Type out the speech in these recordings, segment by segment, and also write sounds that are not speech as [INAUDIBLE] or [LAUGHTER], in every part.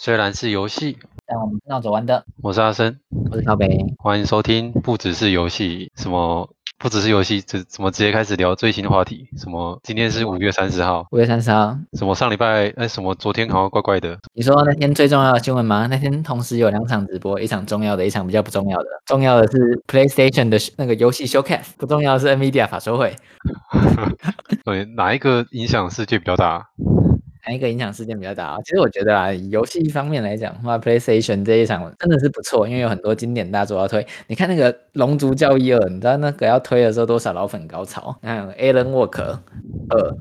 虽然是游戏，但我们闹着玩的。我是阿生，我是小北，欢迎收听。不只是游戏，什么？不只是游戏，这怎么直接开始聊最新的话题？什么？今天是五月三十号。五月三十号。什么？上礼拜？哎，什么？昨天好像怪怪的。你说那天最重要的新闻吗？那天同时有两场直播，一场重要的，一场比较不重要的。重要的是 PlayStation 的那个游戏 Showcase，不重要的是 NVIDIA 法收会。[LAUGHS] 对，哪一个影响世界比较大？哪一个影响事件比较大啊？其实我觉得啊，游戏方面来讲的话，PlayStation 这一场真的是不错，因为有很多经典大作要推。你看那个《龙族教义二》，你知道那个要推的时候多少老粉高潮？那 Alan Wake 二，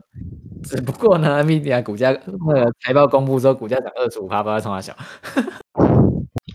只不过呢，NVIDIA 股价那个财报公布之后，股价涨二十五趴，不知道从哪小。[LAUGHS]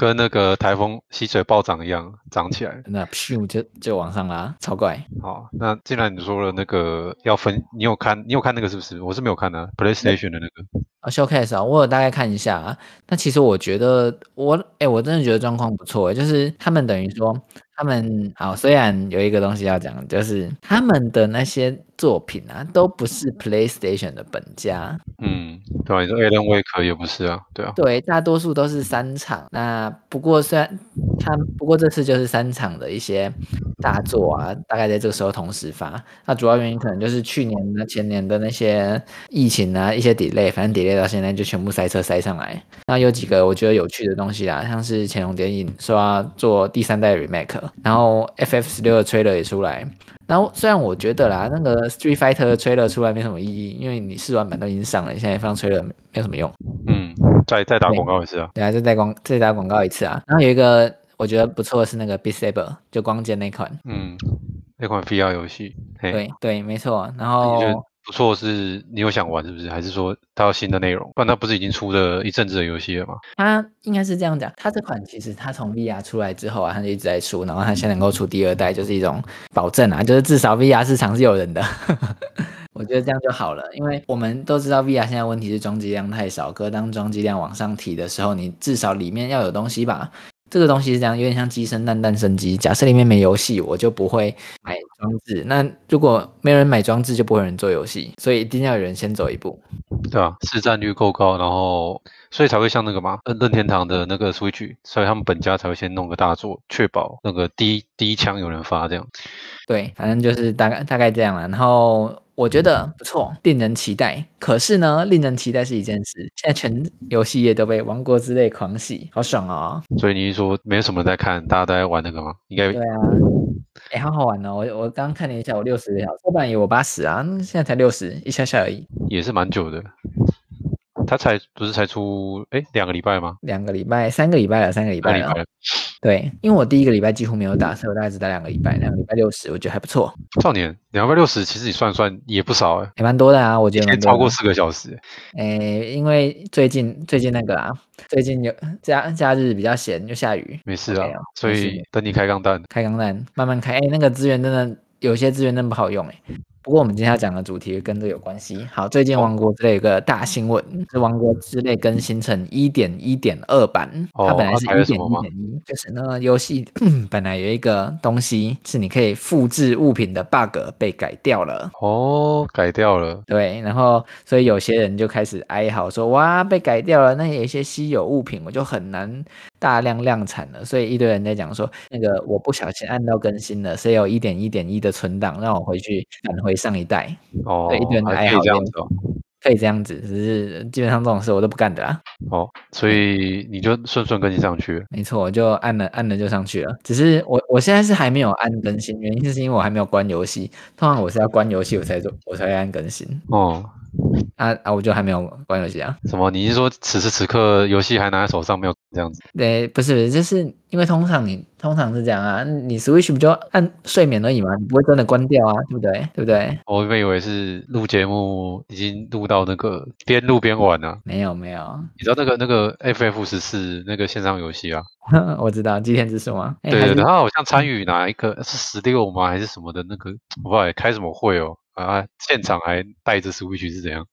跟那个台风溪水暴涨一样涨起来，那咻就就往上拉，超怪。好，那既然你说了那个要分，你有看你有看那个是不是？我是没有看的、啊、，PlayStation 的那个啊，Showcase 啊，我有大概看一下啊。那其实我觉得我哎、欸，我真的觉得状况不错，就是他们等于说。他们好，虽然有一个东西要讲，就是他们的那些作品啊，都不是 PlayStation 的本家。嗯，对啊，你说 Alan Wake 也不是啊，对啊。对，大多数都是三场。那不过虽然他不过这次就是三场的一些大作啊，大概在这个时候同时发。那主要原因可能就是去年的、前年的那些疫情啊，一些 delay，反正 delay 到现在就全部塞车塞上来。那有几个我觉得有趣的东西啦，像是《潜龙谍影》说要做第三代 remake。然后 FF 十六的 trailer 也出来，然后虽然我觉得啦，那个 Street Fighter 的 trailer 出来没什么意义，因为你试玩版都已经上了，你现在放 trailer 没有什么用。嗯，再再打广告一次啊，对啊，再再广再打广告一次啊。然后有一个我觉得不错的是那个 Beat Saber，就光剑那款，嗯，那款 VR 游戏，对对，没错。然后。不错，是你有想玩是不是？还是说它有新的内容？不然它不是已经出了一阵子的游戏了吗？它应该是这样讲，它这款其实它从 VR 出来之后啊，它就一直在出，然后它现在能够出第二代，就是一种保证啊，就是至少 VR 市场是有人的。[LAUGHS] 我觉得这样就好了，因为我们都知道 VR 现在问题是装机量太少，可当装机量往上提的时候，你至少里面要有东西吧。这个东西是这样，有点像鸡生蛋，蛋生鸡。假设里面没游戏，我就不会买装置。那如果没人买装置，就不会有人做游戏。所以一定要有人先走一步，对啊，市占率够高，然后所以才会像那个嘛，任天堂的那个 Switch，所以他们本家才会先弄个大作，确保那个第一第一枪有人发这样。对，反正就是大概大概这样了。然后。我觉得不错，令人期待。可是呢，令人期待是一件事。现在全游戏业都被《王国之泪》狂喜，好爽啊、哦！所以你是说没有什么人在看，大家都在玩那个吗？应该对啊。哎、欸，好好玩哦！我我刚看了一下，我六十个小时，我本来以为我八十啊，现在才六十，一下下而已。也是蛮久的。他才不是才出哎两个礼拜吗？两个礼拜，三个礼拜了，三个礼拜了。对，因为我第一个礼拜几乎没有打，所以我大概只打两个礼拜，两个礼拜六十，我觉得还不错。少年，两个礼拜六十，其实你算算也不少哎，也蛮多的啊，我觉得超过四个小时。哎，因为最近最近那个啊，最近有假假日比较闲，又下雨，没事啊，所以等你开钢弹，开钢弹慢慢开。哎，那个资源真的有些资源真的不好用哎。不过我们今天要讲的主题跟这有关系。好，最近《王国之泪》有个大新闻，是《王国之泪》更新成一点一点二版。它本来是一点一点一，就是呢，游戏本来有一个东西是你可以复制物品的 bug 被改掉了。哦，改掉了。对，然后所以有些人就开始哀嚎说：“哇，被改掉了，那有一些稀有物品我就很难。”大量量产了，所以一堆人在讲说，那个我不小心按到更新了，谁有一点一点一的存档，让我回去返回上一代。哦，对，一堆人还可以这样子，可以这样子，只是基本上这种事我都不干的啦。哦，所以你就顺顺更新上去。没错，我就按了按了就上去了。只是我我现在是还没有按更新，原因是因为我还没有关游戏。通常我是要关游戏我才做，我才会按更新。哦。啊啊！我就还没有关游戏啊。什么？你是说此时此刻游戏还拿在手上没有这样子？对，不是，就是因为通常你通常是这样啊，你 Switch 不就按睡眠而已嘛，你不会真的关掉啊，对不对？对不对？我原本以为是录节目已经录到那个边录边玩了。没有没有，你知道那个那个 FF 十四那个线上游戏啊？[LAUGHS] 我知道《祭天之术》吗？对对对，他好像参与哪一个是十六吗？还是什么的那个？我不知道开什么会哦。啊！现场还带着 Switch 是怎样？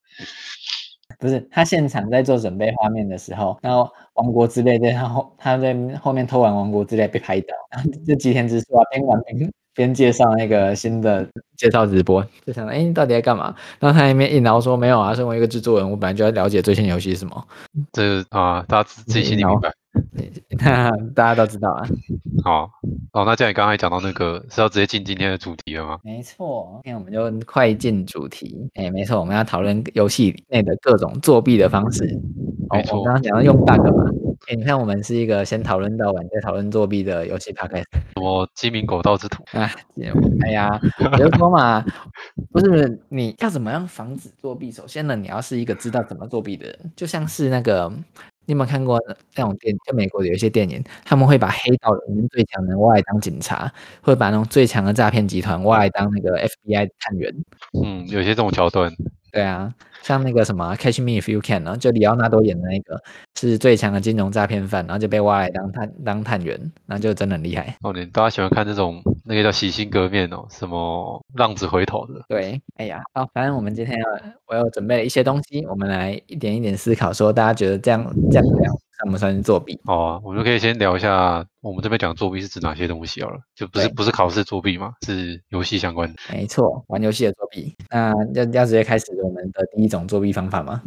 不是，他现场在做准备画面的时候，然后《王国之泪》在他后他在后面偷玩《王国之泪》被拍到，然后这几天只是说边玩边边介绍那个新的介绍直播，就想哎，你到底在干嘛？[LAUGHS] 然后他那边一挠说没有啊，身为一个制作人，我本来就要了解最新游戏是什么。这啊，大家自己心里明白。[LAUGHS] 大家都知道啊。好，哦，那既然你刚才讲到那个是要直接进今天的主题了吗？没错，今天我们就快进主题。哎，没错，我们要讨论游戏内的各种作弊的方式。没错，我刚刚讲到用 bug 嘛。哎，你看我们是一个先讨论到晚再讨论作弊的游戏 podcast。什么鸡鸣狗盗之徒？啊，哎呀，比如说嘛，[LAUGHS] 不是你要怎么样防止作弊？首先呢，你要是一个知道怎么作弊的人，就像是那个。你有没有看过那种电？就美国有一些电影，他们会把黑道里面最强的人挖来当警察，会把那种最强的诈骗集团挖来当那个 FBI 探员。嗯，有些这种桥段。对啊，像那个什么《Catch Me If You Can》呢，就李奥纳多演的那个是最强的金融诈骗犯，然后就被挖来当探当探员，那就真的很厉害。哦，你大家喜欢看这种那个叫洗心革面哦，什么浪子回头的？对，哎呀，好，反正我们今天要我有准备了一些东西，我们来一点一点思考，说大家觉得这样这样这样。算不算是作弊？好啊，我们可以先聊一下，我们这边讲作弊是指哪些东西好了，就不是不是考试作弊嘛，是游戏相关的。没错，玩游戏的作弊。那要要直接开始我们的第一种作弊方法吗？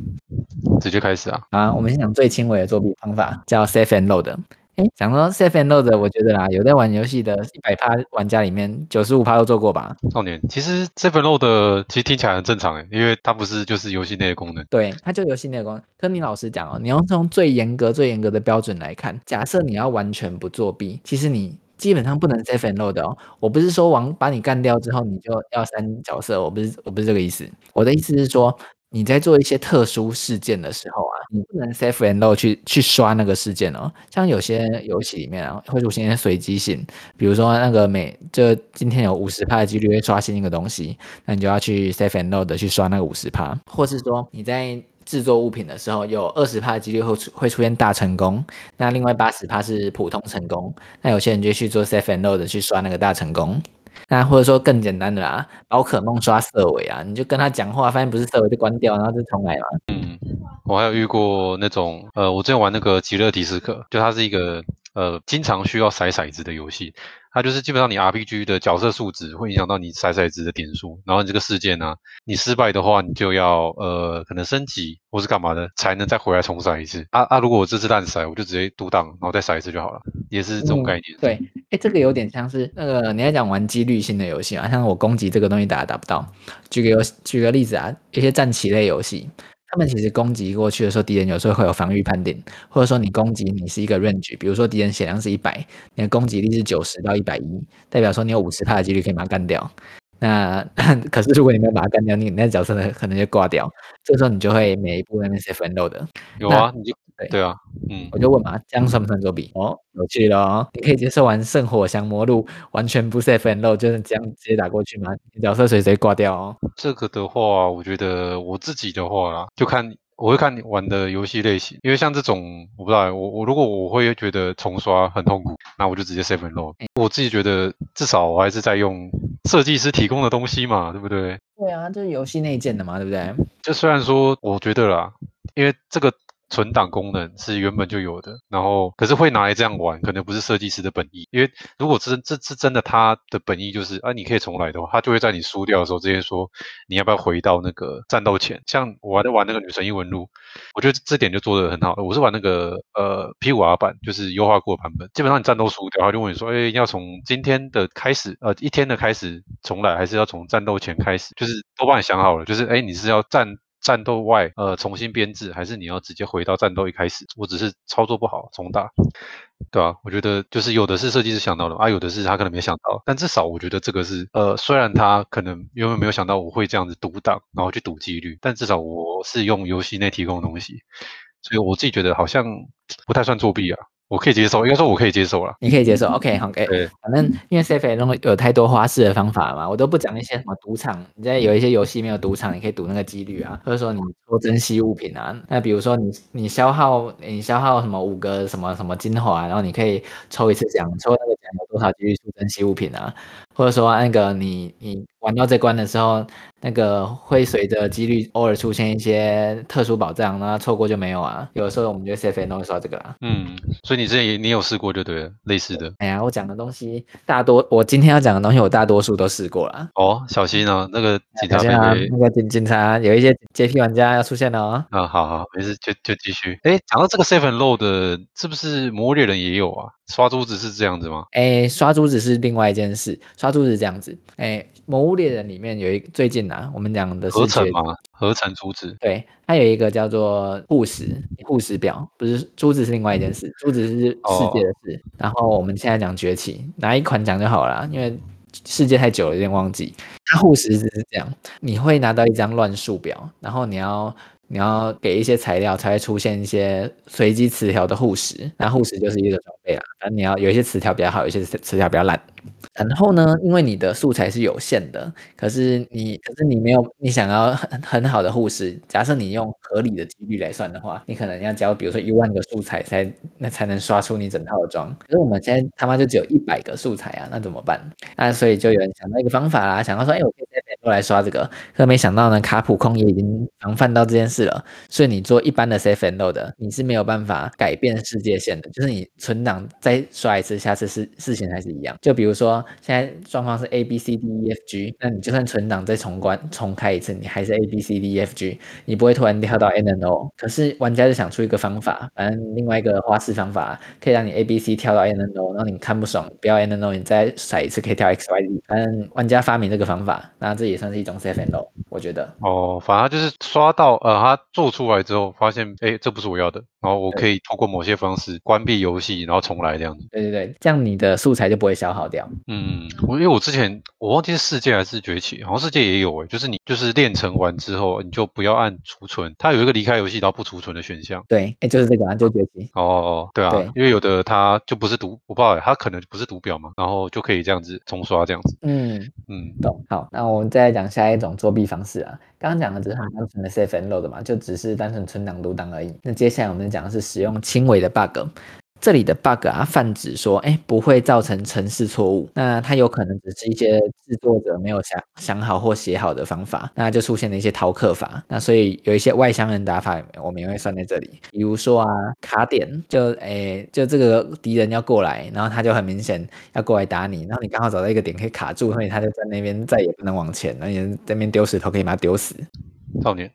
直接开始啊！啊，我们先讲最轻微的作弊方法，叫 save and load。哎，讲说 save and load，我觉得啦，有在玩游戏的一百趴玩家里面，九十五趴都做过吧。少年，其实 save and load 其实听起来很正常诶，因为它不是就是游戏内的功能。对，它就游戏内的功能。跟你老实讲哦，你要从最严格、最严格的标准来看，假设你要完全不作弊，其实你基本上不能 save and load 哦。我不是说王把你干掉之后你就要删角色，我不是我不是这个意思。我的意思是说。你在做一些特殊事件的时候啊，你不能 save and load 去去刷那个事件哦。像有些游戏里面啊，会出现随机性，比如说那个每就今天有五十趴的几率会刷新一个东西，那你就要去 save and load 去刷那个五十趴，或是说你在制作物品的时候有二十趴的几率会出会出现大成功，那另外八十趴是普通成功，那有些人就去做 save and load 去刷那个大成功。那或者说更简单的啦，宝可梦刷色尾啊，你就跟他讲话，发现不是色尾就关掉，然后就重来嘛。嗯，我还有遇过那种，呃，我之前玩那个极乐迪斯科，就它是一个呃经常需要骰骰子的游戏。它就是基本上你 RPG 的角色数值会影响到你骰骰子的点数，然后你这个事件呢、啊，你失败的话，你就要呃可能升级或是干嘛的，才能再回来重骰一次。啊啊！如果我这次烂骰，我就直接独档，然后再骰一次就好了，也是这种概念。嗯、对，哎，这个有点像是那个你在讲玩几率性的游戏啊，像我攻击这个东西打也打不到。举个游举个例子啊，一些战棋类游戏。他们其实攻击过去的时候，敌人有时候会有防御判定，或者说你攻击你是一个 range，比如说敌人血量是一百，你的攻击力是九十到一百一，代表说你有五十趴的几率可以把它干掉。那 [COUGHS] 可是如果你没有把它干掉，你那角色呢可能就挂掉。这个时候你就会每一步的那些分漏的。有啊，你就。对对啊，嗯，我就问嘛，这样算不算作弊？哦，有趣了哦，你可以接受玩《圣火降魔录》完全不 save and load，就是这样直接打过去吗？角色谁谁挂掉哦？这个的话，我觉得我自己的话啦，就看我会看你玩的游戏类型，因为像这种我不知道，我我如果我会觉得重刷很痛苦，那我就直接 save and load。我自己觉得至少我还是在用设计师提供的东西嘛，对不对？对啊，就是游戏内建的嘛，对不对？就虽然说我觉得啦，因为这个。存档功能是原本就有的，然后可是会拿来这样玩，可能不是设计师的本意。因为如果这这是真的，他的本意就是啊，你可以重来的话，他就会在你输掉的时候直接说你要不要回到那个战斗前。像我还在玩那个女神异闻录，我觉得这点就做得很好。我是玩那个呃 P5R 版，就是优化过的版本。基本上你战斗输掉，他就问你说，哎，要从今天的开始，呃，一天的开始重来，还是要从战斗前开始？就是都帮你想好了，就是哎，你是要战。战斗外，呃，重新编制，还是你要直接回到战斗一开始？我只是操作不好，重打，对吧、啊？我觉得就是有的是设计师想到的啊，有的是他可能没想到。但至少我觉得这个是，呃，虽然他可能因为没有想到我会这样子读档，然后去赌几率，但至少我是用游戏内提供的东西，所以我自己觉得好像不太算作弊啊。我可以接受，应该说我可以接受了。你可以接受，OK，好，OK。对，反正因为 save 中有太多花式的方法嘛，我都不讲一些什么赌场。你在有一些游戏没有赌场，你可以赌那个几率啊，或者说你多珍惜物品啊。那比如说你你消耗你消耗什么五个什么什么精华，然后你可以抽一次奖，抽那个奖有多少几率出珍稀物品啊，或者说那个你你玩到这关的时候，那个会随着几率偶尔出现一些特殊宝藏，那错过就没有啊。有的时候我们就 safe and 会刷这个啊。嗯，所以你之前也你有试过就对了，类似的。哎呀，我讲的东西大多，我今天要讲的东西我大多数都试过了。哦，小心哦，那个警察、啊、那个警警察有一些洁癖玩家要出现了哦。啊，好好，没事，就就继续。哎，讲到这个 and load 的，是不是魔物猎人也有啊？刷珠子是这样子吗？哎，刷珠子是另外一件事。刷珠子是这样子。哎，魔物猎人里面有一最近啊，我们讲的是合成吗？合成珠子。对，它有一个叫做护石护石表，不是珠子是另外一件事，珠子是世界的事。哦、然后我们现在讲崛起，拿一款讲就好了，因为世界太久了，有点忘记。它护石是这样，你会拿到一张乱数表，然后你要。你要给一些材料，才会出现一些随机词条的护石，那护石就是一个装备啦。那你要有一些词条比较好，有些词条比较烂。然后呢，因为你的素材是有限的，可是你可是你没有你想要很很好的护士，假设你用合理的几率来算的话，你可能要交比如说一万个素材才那才能刷出你整套的装。可是我们现在他妈就只有一百个素材啊，那怎么办？那所以就有人想到一个方法啦，想到说，哎，我可以在都来刷这个，可没想到呢，卡普空也已经防范到这件事了。所以你做一般的 save and load 的，你是没有办法改变世界线的，就是你存档再刷一次，下次事事情还是一样。就比如说现在状况是 A B C D E F G，那你就算存档再重关重开一次，你还是 A B C D E F G，你不会突然跳到 nano。可是玩家就想出一个方法，反正另外一个花式方法，可以让你 A B C 跳到 nano 然后你看不爽不要 nano 你再甩一次可以跳 X Y Z。反正玩家发明这个方法，那这也算是一种 safe and o 我觉得。哦，反正就是刷到呃，他做出来之后发现，哎，这不是我要的，然后我可以透过某些方式关闭游戏，然后重来这样子。对对对，这样你的素材就不会消耗掉。嗯，我因为我之前我忘记是世界还是崛起，好像世界也有诶，就是你就是练成完之后，你就不要按储存，它有一个离开游戏然后不储存的选项。对，哎，就是这个啊，就崛起。哦哦，对啊对，因为有的它就不是读，我不知道诶，它可能不是读表嘛，然后就可以这样子重刷这样子。嗯嗯，懂。好，那我们再来讲下一种作弊方式啊。刚刚讲的只是很单纯的 save and load 嘛，就只是单纯存档读档而已。那接下来我们讲的是使用轻微的 bug。这里的 bug 啊，泛指说，哎，不会造成程式错误。那它有可能只是一些制作者没有想想好或写好的方法，那就出现了一些逃课法。那所以有一些外乡人打法，我们也会算在这里。比如说啊，卡点，就哎，就这个敌人要过来，然后他就很明显要过来打你，然后你刚好找到一个点可以卡住，所以他就在那边再也不能往前，那你在那边丢石头可以把他丢死。少年。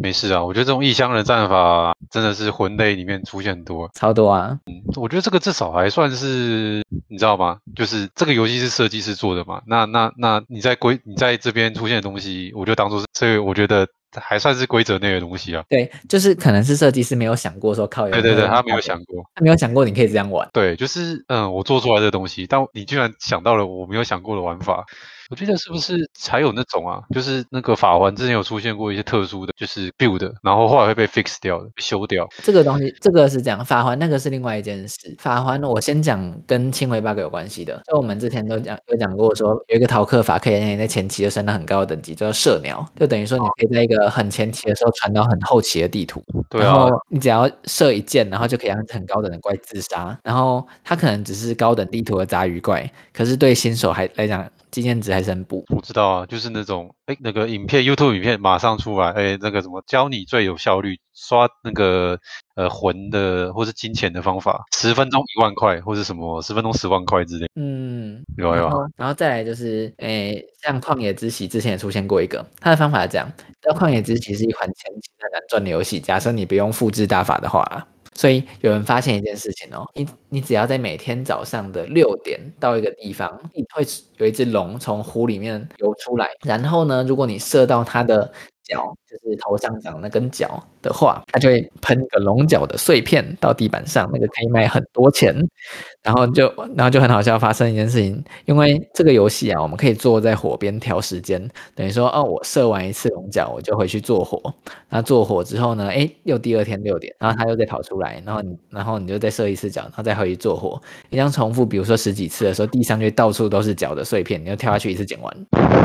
没事啊，我觉得这种异乡人战法真的是魂类里面出现很多，超多啊。嗯，我觉得这个至少还算是，你知道吗？就是这个游戏是设计师做的嘛，那那那你在规你在这边出现的东西，我就当做是，所以我觉得还算是规则内的东西啊。对，就是可能是设计师没有想过说靠有。对对对，他没有想过，他没有想过你可以这样玩。对，就是嗯，我做出来的东西，但你居然想到了我没有想过的玩法。我记得是不是才有那种啊？就是那个法环之前有出现过一些特殊的，就是 build，然后后来会被 fix 掉的，被修掉。这个东西，这个是这样，法环那个是另外一件事。法环我先讲跟轻微 bug 有关系的。就我们之前都讲有讲过说，有一个逃课法可以让你在前期就升到很高的等级，叫做射鸟，就等于说你可以在一个很前期的时候传到很后期的地图。对啊。然后你只要射一箭，然后就可以让很高等的怪自杀。然后它可能只是高等地图的杂鱼怪，可是对新手还来讲。经验值还是很补，我知道啊，就是那种哎，那个影片 YouTube 影片马上出来，哎，那个什么教你最有效率刷那个呃魂的或是金钱的方法，十分钟一万块，或是什么十分钟十万块之类。嗯，有啊有啊。然后再来就是，哎，像旷野之息之前也出现过一个，它的方法是这样，叫旷野之息是一款前期很难赚的游戏，假设你不用复制大法的话。所以有人发现一件事情哦，你你只要在每天早上的六点到一个地方，你会有一只龙从湖里面游出来，然后呢，如果你射到它的。角就是头上长那根角的话，它就会喷个龙角的碎片到地板上，那个可以卖很多钱。然后就，然后就很好笑，发生一件事情，因为这个游戏啊，我们可以坐在火边调时间，等于说，哦，我射完一次龙角，我就回去做火。那做火之后呢，诶，又第二天六点，然后它又再跑出来，然后你，然后你就再射一次角，然后再回去做火。你这样重复，比如说十几次的时候，地上就到处都是角的碎片，你就跳下去一次捡完。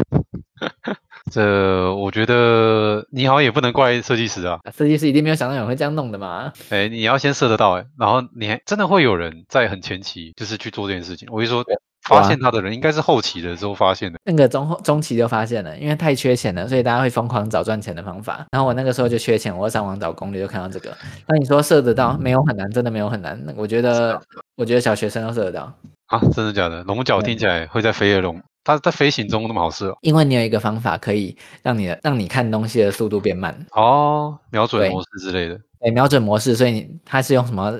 这我觉得你好像也不能怪设计师啊，设计师一定没有想到有人会这样弄的嘛。哎，你要先设得到哎，然后你还真的会有人在很前期就是去做这件事情。我就说。发现他的人应该是后期的时候发现的，那个中后中期就发现了，因为太缺钱了，所以大家会疯狂找赚钱的方法。然后我那个时候就缺钱，我上网找攻略就看到这个。那你说设得到没有很难，真的没有很难。我觉得，我觉得小学生都设得到啊，真的假的？龙角听起来会在飞跃龙，它在飞行中那么好设？因为你有一个方法可以让你的让你看东西的速度变慢哦，瞄准模式之类的。对，瞄准模式，所以你它是用什么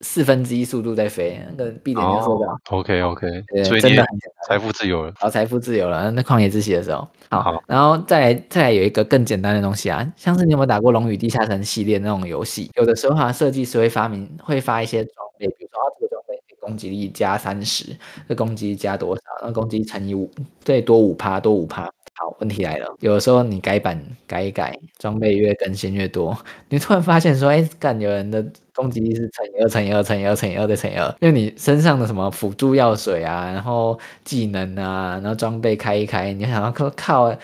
四分之一速度在飞，那个闭点就做到。OK OK，所以真的财富自由了。好，财富自由了。那旷野之息的时候，好，好，然后再来再来有一个更简单的东西啊，像是你有没有打过《龙与地下城》系列那种游戏？有的时候啊，设计师会发明会发一些装备，比如说啊，这个装备攻击力加三十，这攻击加多少？那攻击乘以五，对，多五趴，多五趴。好，问题来了，有的时候你改版改一改，装备越更新越多，你突然发现说，哎，干有人的攻击力是乘以二，乘以二，乘以二，乘以二再乘以二，因为你身上的什么辅助药水啊，然后技能啊，然后装备开一开，你想要靠靠，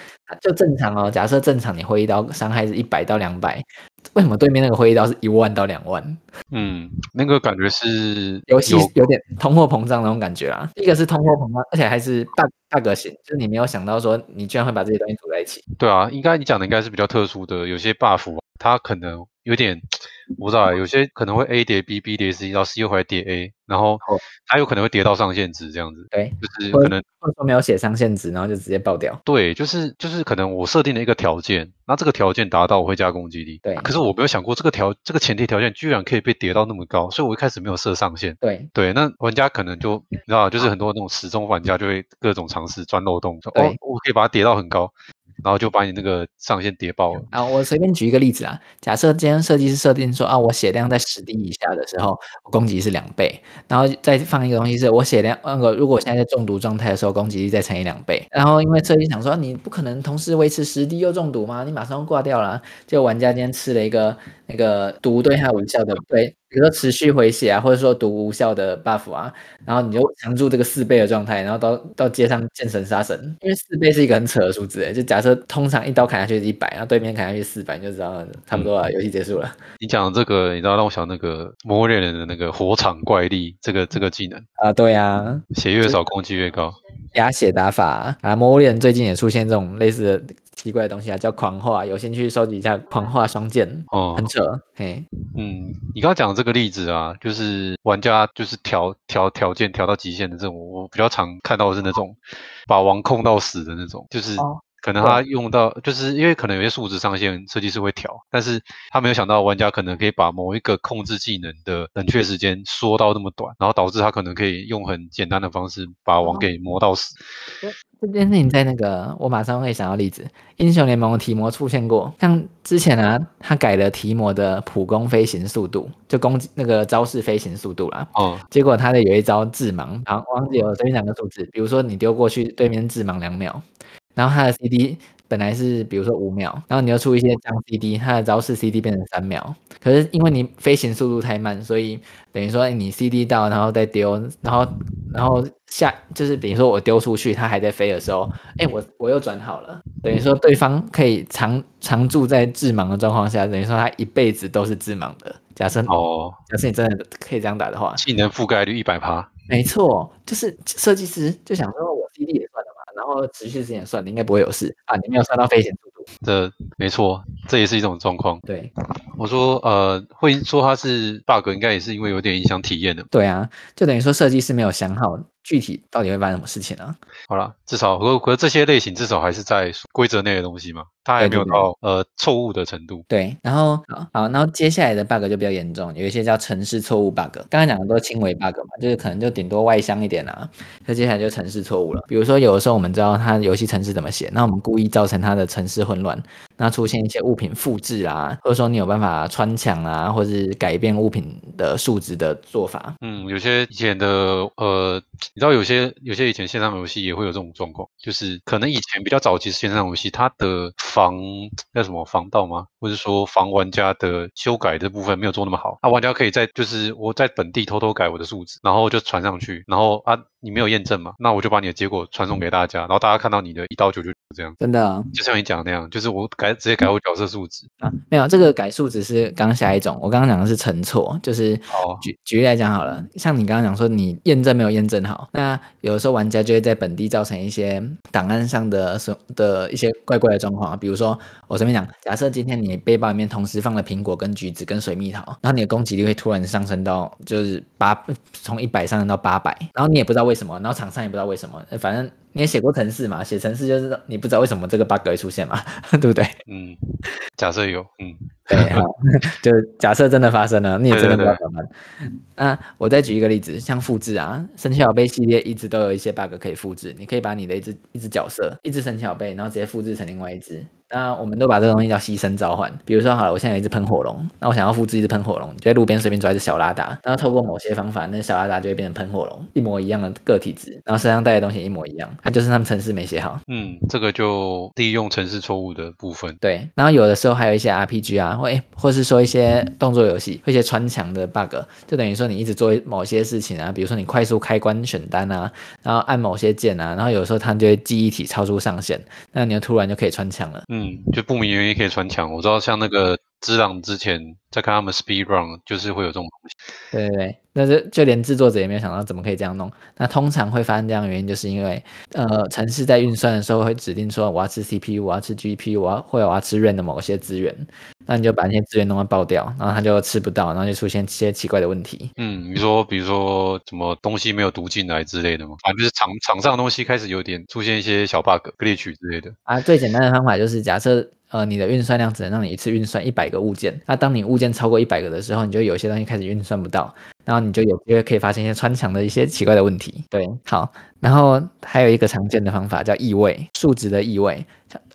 就正常哦。假设正常你挥一刀伤害是一百到两百，为什么对面那个会议刀是一万到两万？嗯，那个感觉是游戏有点通货膨胀那种感觉啊。第一个是通货膨胀，而且还是大。大个型，就是你没有想到说，你居然会把这些东西组在一起。对啊，应该你讲的应该是比较特殊的，有些 buff 它可能有点，我不知道，有些可能会 A 叠 B，B 叠 C，然后 C 又回来叠 A，然后它有可能会叠到上限值这样子。对，就是可能或者说没有写上限值，然后就直接爆掉。对，就是就是可能我设定了一个条件，那这个条件达到我会加攻击力。对，可是我没有想过这个条这个前提条件居然可以被叠到那么高，所以我一开始没有设上限。对对，那玩家可能就你知道，就是很多那种死忠玩家就会各种尝试钻漏洞，说哦，我可以把它叠到很高。然后就把你那个上限叠爆了啊！我随便举一个例子啊，假设今天设计师设定说啊，我血量在十滴以下的时候，我攻击是两倍，然后再放一个东西是我血量那个，如果我现在在中毒状态的时候，攻击力再乘以两倍。然后因为设计想说，你不可能同时维持十滴又中毒吗？你马上挂掉了。就玩家今天吃了一个那个毒对他无效的对。比如说持续回血啊，或者说毒无效的 buff 啊，然后你就藏住这个四倍的状态，然后到到街上见神杀神，因为四倍是一个很扯的数字诶，就假设通常一刀砍下去是一百，然后对面砍下去四百，你就知道差不多了，游戏结束了。你讲这个，你知道让我想那个魔物猎人的那个火场怪力这个这个技能啊，对啊，血越少攻击越高，鸭血打法啊，魔物猎人最近也出现这种类似的。奇怪的东西啊，叫狂化，有兴趣收集一下狂化双剑哦，很扯，嘿，嗯，你刚刚讲的这个例子啊，就是玩家就是调调条件调到极限的这种，我比较常看到的是那种把王控到死的那种，就是可能他用到，就是因为可能有些数值上限设计师会调，但是他没有想到玩家可能可以把某一个控制技能的冷却时间缩到那么短，然后导致他可能可以用很简单的方式把王给磨到死。这件事情在那个，我马上会想到例子，英雄联盟的提摩出现过。像之前呢、啊，他改了提摩的普攻飞行速度，就攻击那个招式飞行速度啦。哦。结果他的有一招致盲，好，忘记有随便两个数字，比如说你丢过去，对面致盲两秒，然后他的 CD。本来是比如说五秒，然后你又出一些降 CD，它的招式 CD 变成三秒。可是因为你飞行速度太慢，所以等于说你 CD 到，然后再丢，然后然后下就是比如说我丢出去，它还在飞的时候，哎，我我又转好了，等于说对方可以常常驻在致盲的状况下，等于说他一辈子都是致盲的。假设哦，假设你真的可以这样打的话，技能覆盖率一百趴，没错，就是设计师就想说。然后持续时间算，你应该不会有事啊。你没有算到飞行速度，这没错，这也是一种状况。对，我说呃，会说它是 bug，应该也是因为有点影响体验的。对啊，就等于说设计师没有想好。具体到底会发生什么事情呢、啊？好了，至少和和这些类型至少还是在规则内的东西嘛，它还没有到呃错误的程度。对，然后好，好，然后接下来的 bug 就比较严重，有一些叫城市错误 bug。刚刚讲的都是轻微 bug 嘛，就是可能就顶多外箱一点啊。那接下来就城市错误了，比如说有的时候我们知道它游戏城市怎么写，那我们故意造成它的城市混乱，那出现一些物品复制啊，或者说你有办法穿墙啊，或是改变物品的数值的做法。嗯，有些以前的呃。你知道有些有些以前线上游戏也会有这种状况，就是可能以前比较早期的线上游戏，它的防叫什么防盗吗？或者说防玩家的修改的部分没有做那么好，那、啊、玩家可以在就是我在本地偷偷改我的数值，然后就传上去，然后啊你没有验证嘛，那我就把你的结果传送给大家，然后大家看到你的一到九就这样。真的、哦，就像你讲的那样，就是我改直接改我角色数值啊，没有这个改数值是刚下一种，我刚刚讲的是乘错，就是举举例来讲好了，像你刚刚讲说你验证没有验证好，那有的时候玩家就会在本地造成一些档案上的什的一些怪怪的状况，比如说我随便讲，假设今天你背包里面同时放了苹果跟橘子跟水蜜桃，然后你的攻击力会突然上升到就是八，从一百上升到八百，然后你也不知道为什么，然后厂商也不知道为什么，反正。你也写过程式嘛？写程式就是你不知道为什么这个 bug 会出现嘛，[LAUGHS] 对不对？嗯，假设有，嗯，对，[LAUGHS] 好，[LAUGHS] 就假设真的发生了，你也真的不知道怎么办。那我再举一个例子，像复制啊，神奇宝贝系列一直都有一些 bug 可以复制，你可以把你的一只一只角色，一只神奇宝贝，然后直接复制成另外一只。那我们都把这个东西叫牺牲召唤。比如说，好了，我现在有一只喷火龙，那我想要复制一只喷火龙，就在路边随便抓一只小拉达，然后透过某些方法，那小拉达就会变成喷火龙，一模一样的个体值，然后身上带的东西一模一样，它就是他们城市没写好。嗯，这个就利用城市错误的部分。对，然后有的时候还有一些 RPG 啊，或或是说一些动作游戏，会一些穿墙的 bug，就等于说你一直做某些事情啊，比如说你快速开关选单啊，然后按某些键啊，然后有时候它就会记忆体超出上限，那你就突然就可以穿墙了。嗯，就不明原因可以穿墙。我知道像那个只狼之前在看他们 speed run，就是会有这种东西。对对对。那就就连制作者也没有想到怎么可以这样弄。那通常会发生这样的原因，就是因为呃，城市在运算的时候会指定说我要吃 CPU，我要吃 GPU，我要或者我要吃 RAM 的某些资源。那你就把那些资源弄到爆掉，然后它就吃不到，然后就出现一些奇怪的问题。嗯，你说比如说什么东西没有读进来之类的吗？反正就是场场上的东西开始有点出现一些小 bug、glitch 之类的。啊，最简单的方法就是假设呃你的运算量只能让你一次运算一百个物件，那当你物件超过一百个的时候，你就有些东西开始运算不到。然后你就有机会可以发现一些穿墙的一些奇怪的问题。对，好，然后还有一个常见的方法叫异位，数值的异位。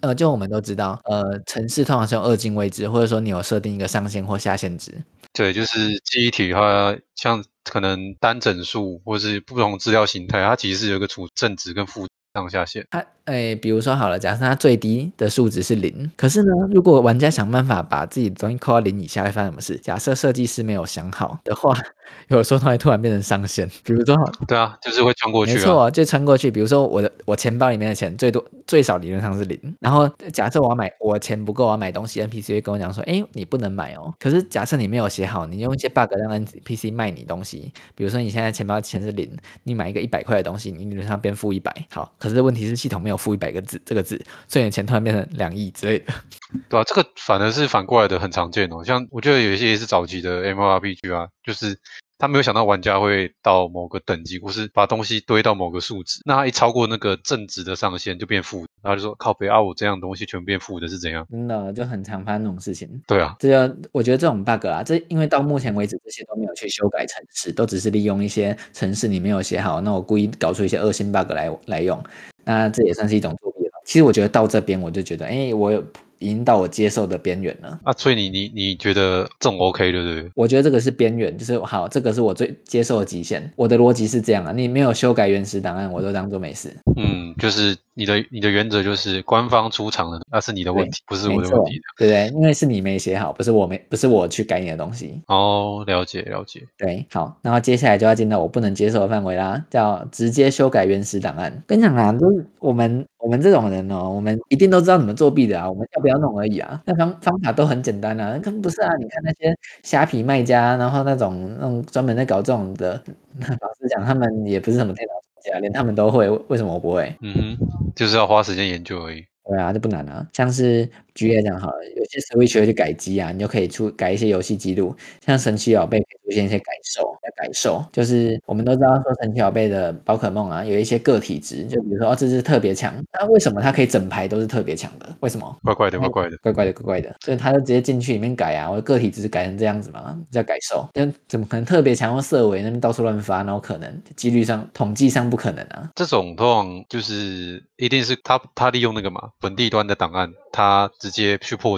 呃，就我们都知道，呃，城市通常是用二进位制，或者说你有设定一个上限或下限值。对，就是记忆体它像可能单整数或是不同资料形态，它其实是有一个储正值跟负上下限。它诶，比如说好了，假设它最低的数值是零，可是呢，如果玩家想办法把自己的东西扣到零以下，会发生什么事？假设设计师没有想好的话，[LAUGHS] 有时候它会突然变成上限。比如说，对啊，就是会穿过去啊。没错，就穿过去。比如说我的我钱包里面的钱最多最少理论上是零，然后假设我要买我钱不够，我要买东西，NPC 会跟我讲说，哎，你不能买哦。可是假设你没有写好，你用一些 bug 让 NPC 卖你东西，比如说你现在钱包钱是零，你买一个一百块的东西，你理论上变负一百。好，可是问题是系统没有付一百个字。这个字，所以钱突然变成两亿之类的，[LAUGHS] 对啊，这个反而是反过来的，很常见哦。像我觉得有一些也是早期的 M R P G 啊，就是。他没有想到玩家会到某个等级，或是把东西堆到某个数值，那他一超过那个正值的上限就变负，然后就说靠北啊，我这样东西全变负的是怎样？真的就很常发生这种事情。对啊，这就我觉得这种 bug 啊，这因为到目前为止这些都没有去修改程式，都只是利用一些程式你没有写好，那我故意搞出一些恶性 bug 来来用，那这也算是一种作弊了。其实我觉得到这边我就觉得，哎，我有。已经到我接受的边缘了。啊，所以你你你觉得这种 OK 对不对？我觉得这个是边缘，就是好，这个是我最接受的极限。我的逻辑是这样啊，你没有修改原始档案，我都当做没事。嗯，就是你的你的原则就是官方出厂的，那是你的问题，不是我的问题的，对不对？因为是你没写好，不是我没，不是我去改你的东西。哦，了解了解。对，好，然后接下来就要进到我不能接受的范围啦，叫直接修改原始档案。跟你讲啊，就是我们。我们这种人哦，我们一定都知道怎么作弊的啊，我们要不要弄而已啊。那方方法都很简单啊，根本不是啊。你看那些虾皮卖家，然后那种那种专门在搞这种的，[LAUGHS] 老实讲，他们也不是什么电脑专家，连他们都会，为什么我不会？嗯哼，就是要花时间研究而已。对啊，这不难啊，像是。举例来讲好了，有些 Switch 会去改机啊，你就可以出改一些游戏记录，像神奇宝贝出现一些改兽，改兽就是我们都知道说神奇宝贝的宝可梦啊，有一些个体值，就比如说哦，这只特别强，那为什么它可以整排都是特别强的？为什么？怪怪的，怪怪的，怪怪的，怪怪的，所以他就直接进去里面改啊，我的个体值改成这样子嘛，叫改兽，但怎么可能特别强或色违那边到处乱发，然后可能几率上统计上不可能啊？这种通常就是一定是他他利用那个嘛本地端的档案，他直接去破。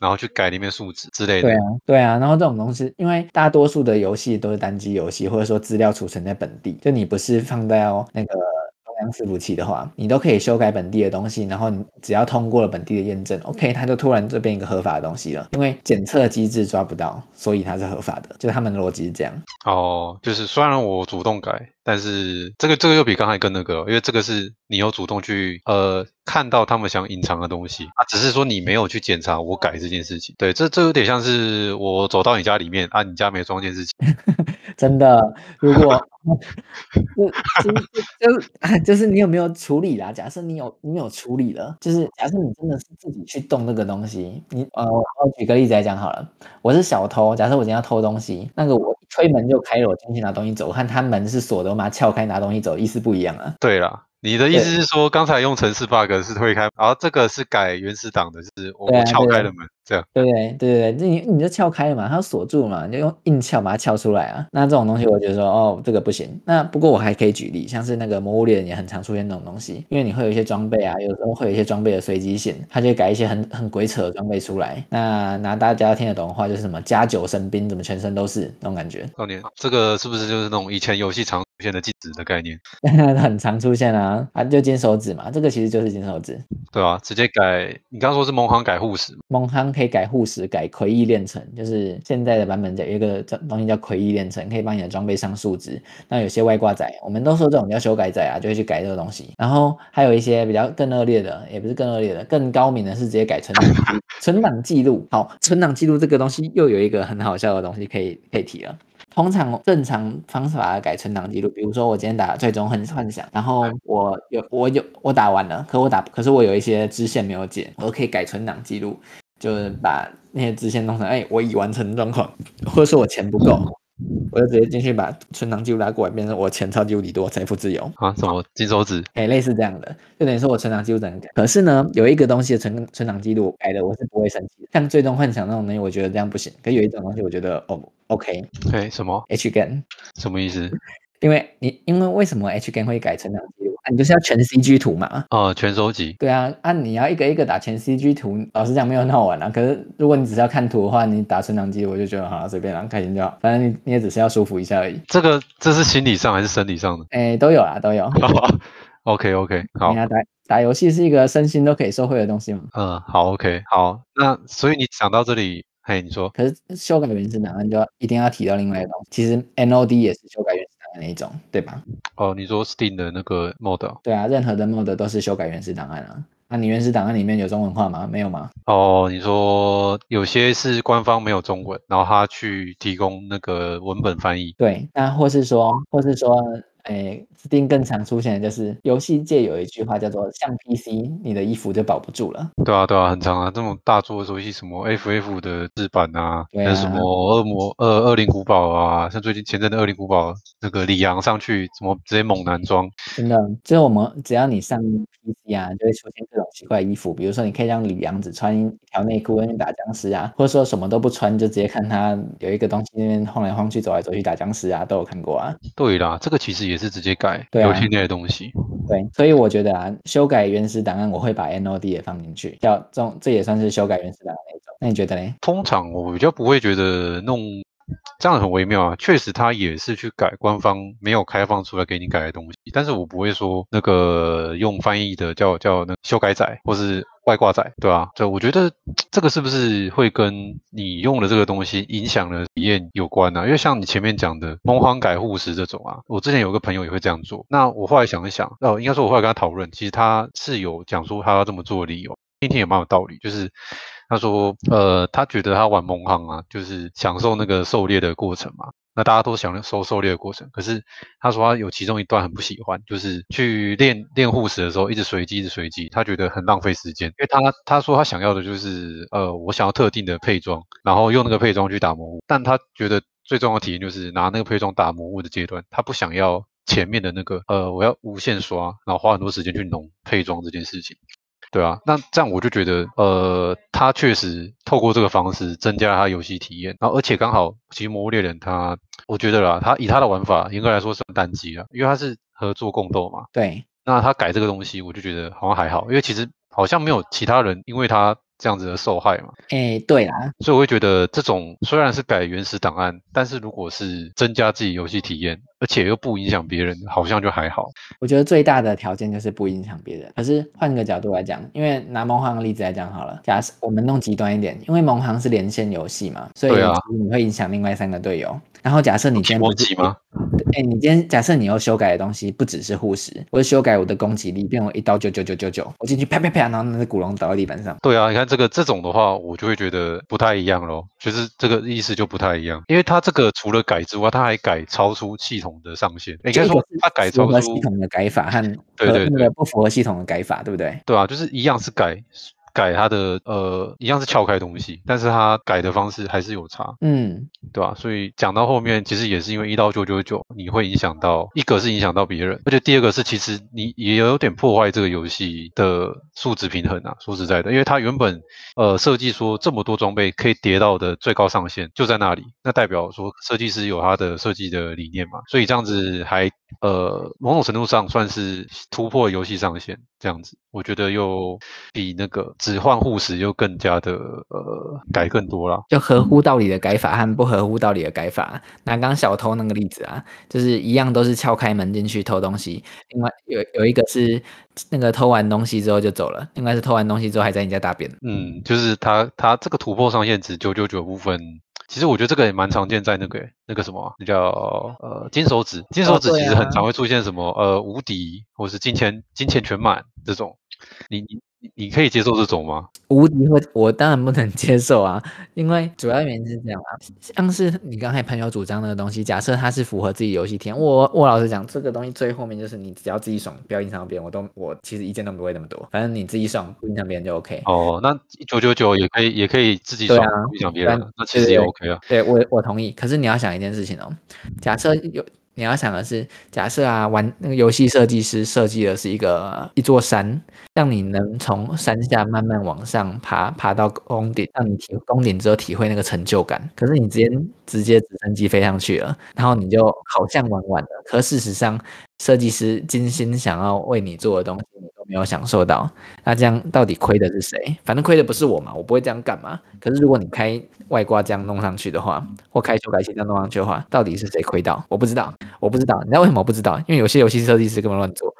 然后去改里面数值之类的。对啊，对啊。然后这种东西，因为大多数的游戏都是单机游戏，或者说资料储存在本地，就你不是放在那个中央伺服器的话，你都可以修改本地的东西。然后你只要通过了本地的验证，OK，它就突然就变一个合法的东西了。因为检测机制抓不到，所以它是合法的。就他们的逻辑是这样。哦，就是虽然我主动改。但是这个这个又比刚才更那个，因为这个是你有主动去呃看到他们想隐藏的东西啊，只是说你没有去检查我改这件事情。对，这这有点像是我走到你家里面啊，你家没装监视器。[LAUGHS] 真的，如果 [LAUGHS] 就就就就是你有没有处理啦？假设你有你有处理了，就是假设你真的是自己去动那个东西，你呃，我举个例子来讲好了，我是小偷，假设我今天要偷东西，那个我一推门就开了，我进去拿东西走，我看他门是锁的，它撬开拿东西走，意思不一样啊。对啦。你的意思是说，刚才用程式 bug 是推开，然后这个是改原始档的，就是我撬开了门，这样。对对对对对，你你就撬开了嘛，它锁住嘛，你就用硬撬把它撬出来啊。那这种东西，我觉得说，哦，这个不行。那不过我还可以举例，像是那个魔物猎人也很常出现这种东西，因为你会有一些装备啊，有时候会有一些装备的随机性，它就改一些很很鬼扯的装备出来。那拿大家听得懂的话，就是什么加九神兵，怎么全身都是那种感觉。少年，这个是不是就是那种以前游戏常？出现的镜子的概念，很常出现啊，啊，就金手指嘛，这个其实就是金手指，对啊，直接改，你刚说是蒙夯改护石，蒙夯可以改护石，改奎翼炼成，就是现在的版本有一个东西叫奎翼炼成，可以帮你的装备上数值。那有些外挂仔，我们都说这种叫修改仔啊，就会去改这个东西。然后还有一些比较更恶劣的，也不是更恶劣的，更高明的是直接改存档 [LAUGHS] 存档记录。好，存档记录这个东西又有一个很好笑的东西可以可以提了。通常正常方法改存档记录，比如说我今天打最终幻幻想，然后我有我有我打完了，可我打可是我有一些支线没有解，我可以改存档记录，就是把那些支线弄成哎我已完成状况，或者说我钱不够。我就直接进去把存档记录拉过来，变成我钱超级无敌多，财富自由啊！什么金手指？哎，类似这样的，就等于说我存档记录整个改。可是呢，有一个东西的存存档记录改的，我是不会生气的。像最终幻想那种东西，我觉得这样不行。可有一种东西，我觉得哦，OK。哎，什么？H gun？什么意思？因为你，因为为什么 H gun 会改存档记录？你就是要全 CG 图嘛？哦，全收集。对啊，啊，你要一个一个打全 CG 图，老实讲没有很好玩啊。可是如果你只是要看图的话，你打存档机，我就觉得好随便啦，开心就好。反正你你也只是要舒服一下而已。这个这是心理上还是生理上的？哎，都有啊，都有。OK OK，好。[LAUGHS] 打打游戏是一个身心都可以受惠的东西嘛？嗯，好 OK，好。那所以你想到这里。嘿，你说，可是修改原始档案就要一定要提到另外一个，其实 NOD 也是修改原始档案的一种，对吧？哦，你说 Steam 的那个 mod？对啊，任何的 mod 都是修改原始档案啊。那、啊、你原始档案里面有中文化吗？没有吗？哦，你说有些是官方没有中文，然后他去提供那个文本翻译。对，那或是说，或是说。诶，Steam 更常出现的就是游戏界有一句话叫做“像 PC，你的衣服就保不住了”。对啊，对啊，很常啊，这种大作的游戏，什么 FF 的制版啊，还有、啊、什么恶魔二恶灵古堡啊，像最近前阵的恶灵古堡，那个李阳上去怎么直接猛男装？真的，就是我们只要你上 PC 啊，就会出现这种奇怪的衣服，比如说你可以让李阳只穿一条内裤跟打僵尸啊，或者说什么都不穿就直接看他有一个东西那边晃来晃去、走来走去打僵尸啊，都有看过啊。对啦，这个其实也。是直接改游戏内的东西，对，所以我觉得啊，修改原始档案，我会把 NOD 也放进去，叫这种，这也算是修改原始档案的一种。那你觉得呢？通常我比较不会觉得弄这样很微妙啊，确实它也是去改官方没有开放出来给你改的东西，但是我不会说那个用翻译的叫叫那修改仔或是。外挂仔，对啊，对，我觉得这个是不是会跟你用的这个东西影响了体验有关呢、啊？因为像你前面讲的蒙夯改护食这种啊，我之前有个朋友也会这样做。那我后来想一想，哦，应该说我后来跟他讨论，其实他是有讲出他要这么做的理由，听听也蛮有道理。就是他说，呃，他觉得他玩蒙航啊，就是享受那个狩猎的过程嘛。那大家都想收狩猎的过程，可是他说他有其中一段很不喜欢，就是去练练护石的时候一直随机一直随机，他觉得很浪费时间，因为他他说他想要的就是呃我想要特定的配装，然后用那个配装去打魔物，但他觉得最重要的体验就是拿那个配装打魔物的阶段，他不想要前面的那个呃我要无限刷，然后花很多时间去弄配装这件事情。对啊，那这样我就觉得，呃，他确实透过这个方式增加了他游戏体验，然后而且刚好，其实《魔物猎人》他，我觉得啦，他以他的玩法，严格来说算单机啊，因为他是合作共斗嘛。对。那他改这个东西，我就觉得好像还好，因为其实好像没有其他人因为他这样子的受害嘛。哎，对啦。所以我会觉得这种虽然是改原始档案，但是如果是增加自己游戏体验，而且又不影响别人，好像就还好。我觉得最大的条件就是不影响别人。可是换个角度来讲，因为拿蒙航的例子来讲好了，假设我们弄极端一点，因为蒙航是连线游戏嘛，所以你会影响另外三个队友。然后假设你今天不是吗？哎，你今天假设你要修改的东西不只是护食，我是修改我的攻击力，变为一刀九九九九九，我进去啪啪啪，然后那个古龙倒在地板上。对啊，你看这个这种的话，我就会觉得不太一样咯。就是这个意思就不太一样，因为它这个除了改之外，它还改超出系统的上限。应该说它改超出系统的改法和对对对不符合系统的改法，对不对？对啊，就是一样是改。改它的呃，一样是撬开东西，但是它改的方式还是有差，嗯，对吧？所以讲到后面，其实也是因为一到九九九，你会影响到一个是影响到别人，而且第二个是其实你也有点破坏这个游戏的数值平衡啊。说实在的，因为它原本呃设计说这么多装备可以叠到的最高上限就在那里，那代表说设计师有他的设计的理念嘛，所以这样子还呃某种程度上算是突破游戏上限，这样子，我觉得又比那个。只换护石又更加的呃改更多了，就合乎道理的改法和不合乎道理的改法。拿刚刚小偷那个例子啊，就是一样都是撬开门进去偷东西，另外有有一个是那个偷完东西之后就走了，另外是偷完东西之后还在你家大便。嗯，就是他他这个突破上限值九九九部分，其实我觉得这个也蛮常见在那个那个什么那叫呃金手指，金手指其实很常会出现什么、哦啊、呃无敌或是金钱金钱全满这种，你你。你你可以接受这种吗？无敌会，我当然不能 [LAUGHS] 接受啊，因为主要原因是这样啊，像是你刚才朋友主张那个东西，假设它是符合自己游戏体验，我我老实讲，这个东西最后面就是你只要自己爽，不要影响到别人，我都我其实意见都不会那么多，反正你自己爽，不影响别人就 OK。哦，那九九九也可以，也可以自己爽，啊、不影响别人，那其实也 OK 啊。对，我我同意，可是你要想一件事情哦，假设有。你要想的是，假设啊，玩那个游戏设计师设计的是一个一座山，让你能从山下慢慢往上爬，爬到峰顶，让你体峰顶之后体会那个成就感。可是你直接直接直升机飞上去了，然后你就好像玩完了，可事实上。设计师精心想要为你做的东西，没有享受到，那这样到底亏的是谁？反正亏的不是我嘛，我不会这样干嘛。可是如果你开外挂这样弄上去的话，或开修改器这样弄上去的话，到底是谁亏到？我不知道，我不知道。你知道为什么我不知道？因为有些游戏设计师根本乱做。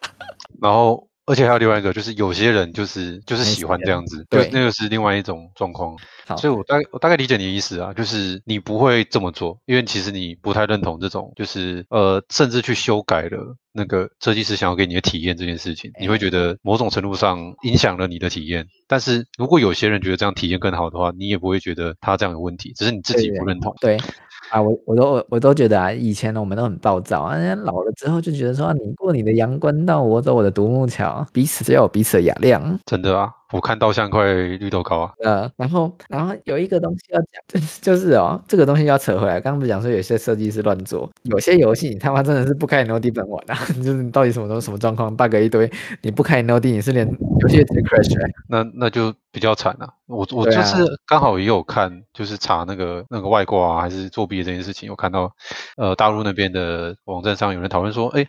[LAUGHS] 然后。而且还有另外一个，就是有些人就是就是喜欢这样子，对，那个是另外一种状况。所以我大概我大概理解你的意思啊，就是你不会这么做，因为其实你不太认同这种，就是呃，甚至去修改了那个设计师想要给你的体验这件事情，你会觉得某种程度上影响了你的体验。但是如果有些人觉得这样体验更好的话，你也不会觉得他这样有问题，只是你自己不认同。对。对啊，我我都我都觉得啊，以前呢我们都很暴躁啊，人老了之后就觉得说，啊，你过你的阳关道，我走我的独木桥，彼此只要有彼此的雅量。真的啊。我看到像块绿豆糕啊，呃，然后，然后有一个东西要讲，就是哦，这个东西要扯回来。刚刚不是讲说有些设计师乱做，有些游戏你他妈真的是不开 no 地本玩啊，[LAUGHS] 就是你到底什么都什么状况，bug 一堆，你不开 NOD，你是连游戏直接 crash 欸。那那就比较惨了。我我就是刚好也有看，就是查那个那个外挂啊，还是作弊的这件事情，有看到，呃，大陆那边的网站上有人讨论说，哎，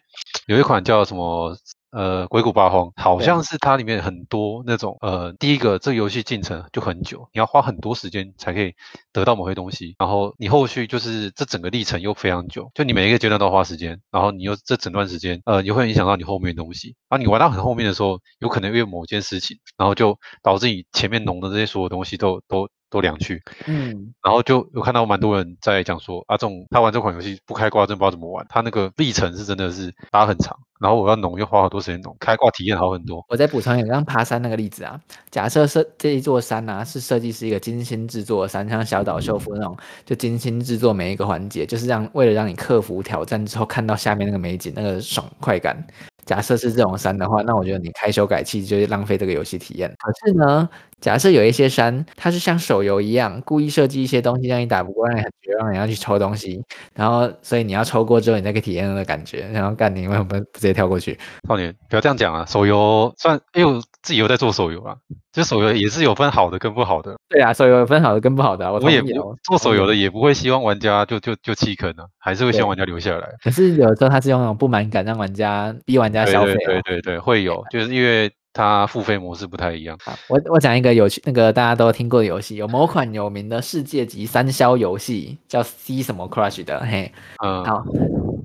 有一款叫什么？呃，鬼谷八荒好像是它里面很多那种呃，第一个这个游戏进程就很久，你要花很多时间才可以得到某些东西，然后你后续就是这整个历程又非常久，就你每一个阶段都要花时间，然后你又这整段时间呃，也会影响到你后面的东西，然后你玩到很后面的时候，有可能因为某件事情，然后就导致你前面浓的这些所有东西都都都凉去，嗯，然后就有看到蛮多人在讲说啊，这种他玩这款游戏不开挂真不知道怎么玩，他那个历程是真的是拉很长。然后我要弄，又花好多时间弄，开挂体验好很多。我再补充一个，刚刚爬山那个例子啊，假设设这一座山啊，是设计师一个精心制作的山，像小岛秀夫那种，就精心制作每一个环节，就是让为了让你克服挑战之后，看到下面那个美景，那个爽快感。假设是这种山的话，那我觉得你开修改器就是浪费这个游戏体验。可是呢，假设有一些山，它是像手游一样，故意设计一些东西让你打不过，让你很绝望，你要去抽东西，然后所以你要抽过之后，你才可以体验那个感觉。然后干你为什么不直接跳过去？少年，不要这样讲啊！手游算，因为我自己有在做手游啊，就手游也是有分好的跟不好的。对啊，手游有分好的跟不好的啊。我，我也不做手游的，也不会希望玩家就就就弃坑啊，还是会希望玩家留下来。可是有时候他是用那种不满感让玩家逼玩家消费。对对对对对，会有，就是因为。它付费模式不太一样。好，我我讲一个有趣，那个大家都听过的游戏，有某款有名的世界级三消游戏叫 C 什么 Crush 的，嘿，嗯，好，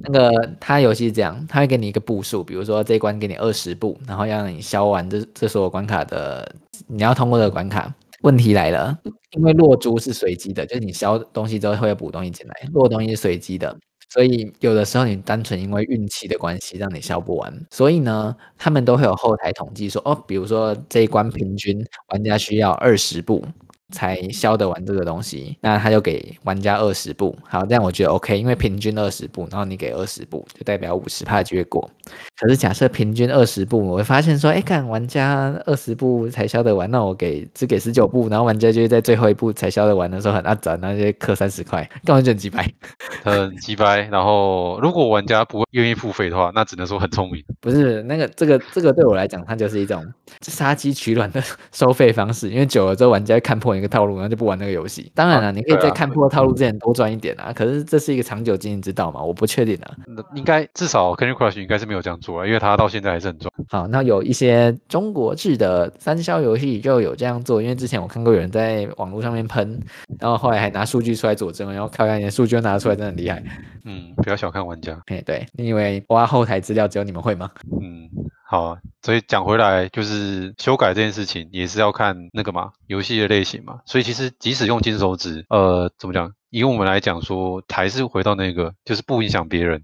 那个它游戏是这样，它会给你一个步数，比如说这一关给你二十步，然后要让你消完这这所有关卡的，你要通过这个关卡。问题来了，因为落珠是随机的，就是你消东西之后会有补东西进来，落东西是随机的。所以有的时候你单纯因为运气的关系让你笑不完，所以呢，他们都会有后台统计说，哦，比如说这一关平均玩家需要二十步。才消得完这个东西，那他就给玩家二十步，好，这样我觉得 OK，因为平均二十步，然后你给二十步，就代表五十趴就会过。可是假设平均二十步，我会发现说，哎，看玩家二十步才消得完，那我给只给十九步，然后玩家就会在最后一步才消得完的时候很阿展，然后就氪三十块，干嘛就很鸡掰，[LAUGHS] 很鸡掰。然后如果玩家不愿意付费的话，那只能说很聪明。不是那个这个这个对我来讲，它就是一种杀鸡取卵的收费方式，因为久了之后玩家看破。一个套路，然后就不玩那个游戏。当然了，啊、你可以在看破套路之前多赚一点啊。啊可是这是一个长久经营之道嘛，我不确定啊。应该至少 Candy Crush 应该是没有这样做啊，因为它到现在还是很赚。好，那有一些中国制的三消游戏就有这样做，因为之前我看过有人在网络上面喷，然后后来还拿数据出来佐证，然后看看你的数据拿出来，真的很厉害。嗯，不要小看玩家。哎，对，你以为挖后台资料只有你们会吗？嗯。好，所以讲回来，就是修改这件事情也是要看那个嘛，游戏的类型嘛。所以其实即使用金手指，呃，怎么讲？以我们来讲说，还是回到那个，就是不影响别人。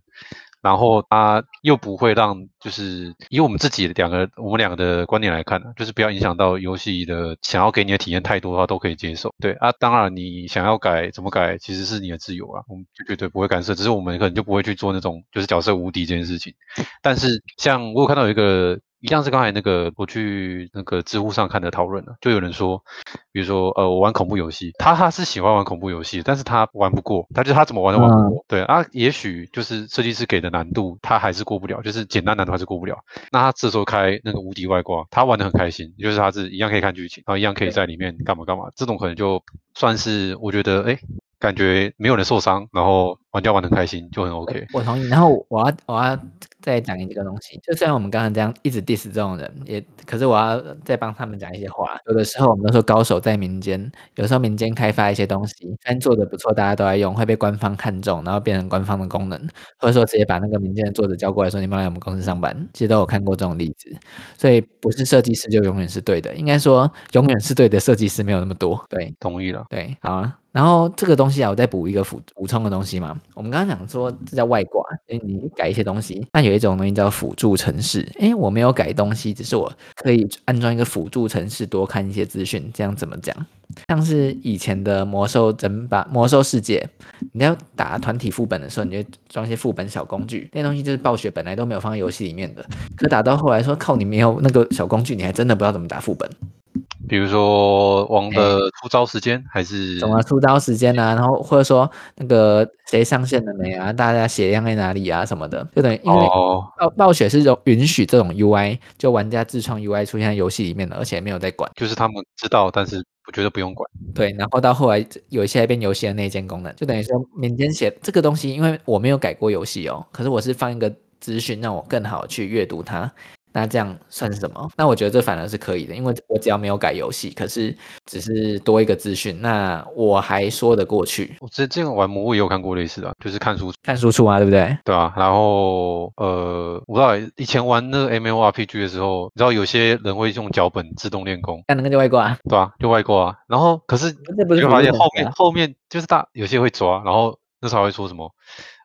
然后他又不会让，就是以我们自己两个，我们两个的观点来看，就是不要影响到游戏的想要给你的体验太多的话，都可以接受。对啊，当然你想要改怎么改，其实是你的自由啊，我们就绝对不会干涉。只是我们可能就不会去做那种就是角色无敌这件事情。但是像我有看到有一个。一样是刚才那个，我去那个知乎上看的讨论了，就有人说，比如说，呃，我玩恐怖游戏，他他是喜欢玩恐怖游戏，但是他玩不过，他就他怎么玩都玩不过，嗯、对啊，也许就是设计师给的难度，他还是过不了，就是简单难度还是过不了，那他这时候开那个无敌外挂，他玩的很开心，就是他是一样可以看剧情，然后一样可以在里面干嘛干嘛，这种可能就算是我觉得，哎。感觉没有人受伤，然后玩家玩得很开心，就很 OK。我同意。然后我要我要再讲一个东西，就虽然我们刚刚这样一直 diss 这种人，也可是我要再帮他们讲一些话。有的时候我们都说高手在民间，有时候民间开发一些东西，虽然做的不错，大家都在用，会被官方看中，然后变成官方的功能，或者说直接把那个民间的作者叫过来说，你们来我们公司上班，其实都有看过这种例子。所以不是设计师就永远是对的，应该说永远是对的设计师没有那么多。对，同意了。对，好啊。然后这个东西啊，我再补一个补补充的东西嘛。我们刚刚讲说这叫外挂，诶，你改一些东西，那有一种东西叫辅助程式。诶，我没有改东西，只是我可以安装一个辅助程式，多看一些资讯。这样怎么讲？像是以前的魔兽争霸、魔兽世界，你要打团体副本的时候，你就装一些副本小工具。那东西就是暴雪本来都没有放在游戏里面的，可打到后来说靠，你没有那个小工具，你还真的不知道怎么打副本。比如说王的出招时间，还是什么出招时间啊？然后或者说那个谁上线了没啊？大家血量在哪里啊？什么的，就等于因为暴暴雪是允许这种 UI，就玩家自创 UI 出现在游戏里面的，而且没有在管，就是他们知道，但是我觉得不用管。对，然后到后来有一些变游戏的内建功能，就等于说民间写这个东西，因为我没有改过游戏哦，可是我是放一个资讯让我更好去阅读它。那这样算是什么？那我觉得这反而是可以的，因为我只要没有改游戏，可是只是多一个资讯，那我还说得过去。我之前玩魔物也有看过类似的，就是看输看输出啊，对不对？对啊。然后呃，我不知道以前玩那个 MMORPG 的时候，你知道有些人会用脚本自动练功，那那个就外挂，对啊，就外挂啊。然后可是你会发现后面后面就是大有些会抓，然后那时候还会说什么？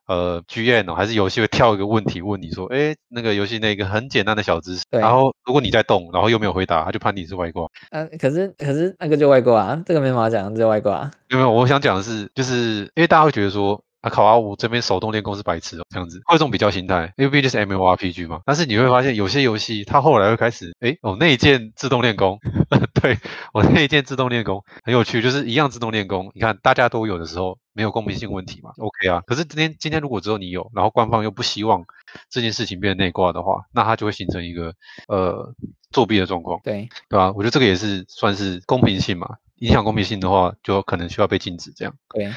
呃，GM 哦，还是游戏会跳一个问题问你说，哎，那个游戏那个很简单的小知识，然后如果你在动，然后又没有回答，他就判定你是外挂。嗯、呃，可是可是那个就外挂啊，这个没法讲，这个外挂。有没有？我想讲的是，就是因为大家会觉得说。啊，考啊！我这边手动练功是白痴哦，这样子会有这种比较心态，因为毕竟是 MMORPG 嘛。但是你会发现，有些游戏它后来会开始，哎，哦，内建自动练功，[LAUGHS] 对，我内建自动练功很有趣，就是一样自动练功。你看大家都有的时候，没有公平性问题嘛，OK 啊。可是今天今天如果只有你有，然后官方又不希望这件事情变成内挂的话，那它就会形成一个呃作弊的状况，对，对吧？我觉得这个也是算是公平性嘛。影响公平性的话，就可能需要被禁止。这样。对，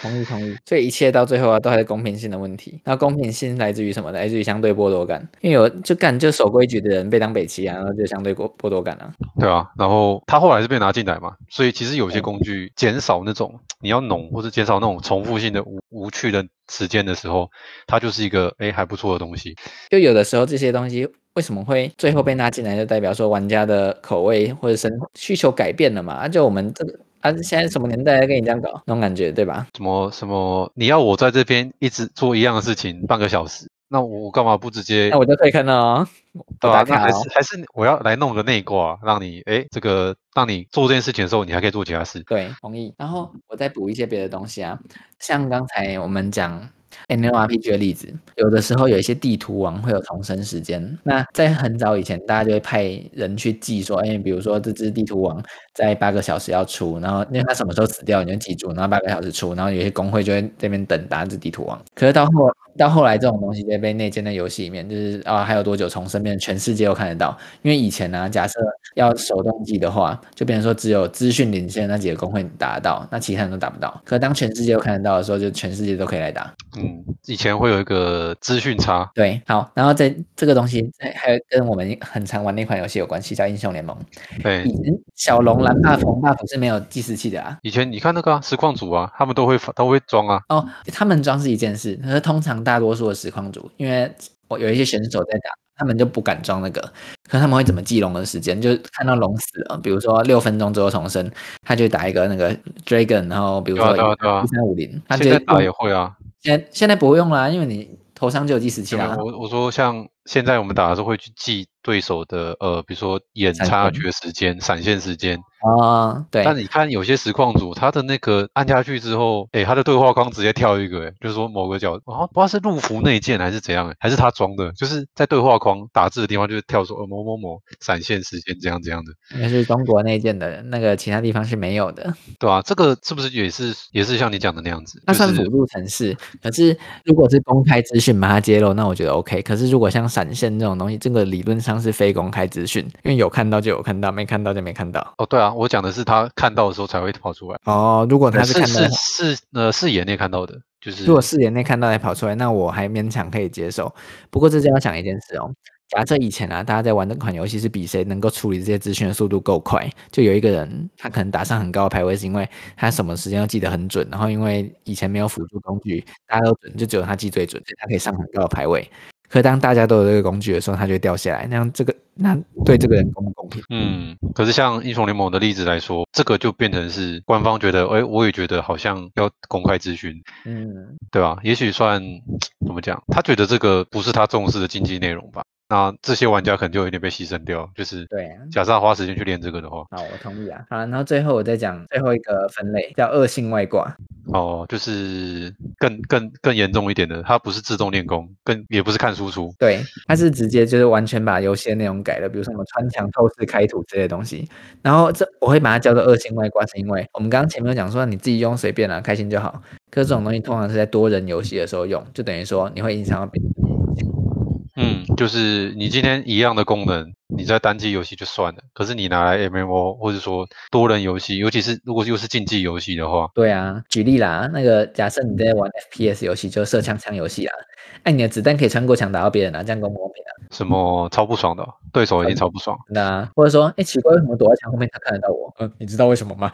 同意同意。所以一切到最后啊，都还是公平性的问题。那公平性来自于什么？来自于相对剥夺感。因为有就干就守规矩的人被当北齐啊，然后就相对剥剥夺感啊。对啊，然后他后来是被拿进来嘛，所以其实有些工具减少那种你要浓或者减少那种重复性的无无趣的时间的时候，它就是一个哎还不错的东西。就有的时候这些东西。为什么会最后被拉进来？就代表说玩家的口味或者是需求改变了嘛？啊，就我们这个啊，现在什么年代跟你这样搞那种感觉，对吧？什么什么？你要我在这边一直做一样的事情半个小时，那我干嘛不直接？那我就可以看到啊、哦，对吧？那还是还是我要来弄个内挂，让你哎，这个让你做这件事情的时候，你还可以做其他事。对，同意。然后我再补一些别的东西啊，像刚才我们讲。MMORPG 的例子，有的时候有一些地图王会有重生时间。那在很早以前，大家就会派人去记说，哎，比如说这只地图王在八个小时要出，然后因为他什么时候死掉，你就记住，然后八个小时出，然后有些工会就会这边等打这地图王。可是到后到后来，这种东西就被内建在游戏里面，就是啊，还有多久重生，变成全世界都看得到。因为以前呢、假设要手动记的话，就变成说只有资讯领先那几个工会达得到，那其他人都达不到。可是当全世界都看得到的时候，就全世界都可以来打。嗯，以前会有一个资讯差。对，好，然后在这个东西还有跟我们很常玩那款游戏有关系，叫英雄联盟。对，以前小龙蓝 buff 红 buff 是没有计时器的啊。以前你看那个、啊、实况组啊，他们都会都会装啊。哦，他们装是一件事，可是通常大多数的实况组，因为我有一些选手在打，他们就不敢装那个。可是他们会怎么记龙的时间？就看到龙死了，比如说六分钟之后重生，他就打一个那个 dragon，然后比如说一三五零，他现在打也会啊。现现在不用了，因为你头上就有计时器了。我我说像现在我们打的时候会去记对手的呃，比如说眼察觉时间、闪现时间。啊，对。但你看有些实况组，他的那个按下去之后，哎，他的对话框直接跳一个，哎，就是说某个角，哦，不知道是路服内建还是怎样，还是他装的，就是在对话框打字的地方就是跳出，呃，某某某闪现时间这样这样的。那是中国内建的，那个其他地方是没有的。对啊，这个是不是也是也是像你讲的那样子？那算辅助城市，可是如果是公开资讯把它揭露，那我觉得 OK。可是如果像闪现这种东西，这个理论上是非公开资讯，因为有看到就有看到，没看到就没看到。哦，对啊，我讲的是他。看到的时候才会跑出来哦。如果他是看到是是呃视野内看到的，就是如果视野内看到才跑出来，那我还勉强可以接受。不过这就要讲一件事哦。假设以前啊，大家在玩这款游戏是比谁能够处理这些资讯的速度够快，就有一个人他可能打上很高的排位，是因为他什么时间都记得很准，然后因为以前没有辅助工具，大家都准，就只有他记最准，所以他可以上很高的排位。可当大家都有这个工具的时候，它就会掉下来。那样这个，那对这个人公不公平？嗯，可是像英雄联盟的例子来说，这个就变成是官方觉得，哎，我也觉得好像要公开咨询，嗯，对吧？也许算怎么讲？他觉得这个不是他重视的竞技内容吧？那这些玩家可能就有点被牺牲掉，就是对。假设他花时间去练这个的话，好，我同意啊。好，然后最后我再讲最后一个分类，叫恶性外挂。哦，就是更更更严重一点的，它不是自动练功，更也不是看输出，对，它是直接就是完全把游戏的内容改了，比如说什么穿墙透视开图这些东西。然后这我会把它叫做恶性外挂，是因为我们刚刚前面有讲说你自己用随便啊，开心就好。可是这种东西通常是在多人游戏的时候用，就等于说你会影响到别人。嗯，就是你今天一样的功能，你在单机游戏就算了，可是你拿来 MMO 或者说多人游戏，尤其是如果又是竞技游戏的话，对啊，举例啦，那个假设你在玩 FPS 游戏，就射枪枪游戏啦，哎，你的子弹可以穿过墙打到别人啊，这样公不公平啊？什么超不爽的，对手已经超不爽。那、啊、或者说，哎，奇怪，为什么躲在墙后面他看得到我？嗯，你知道为什么吗？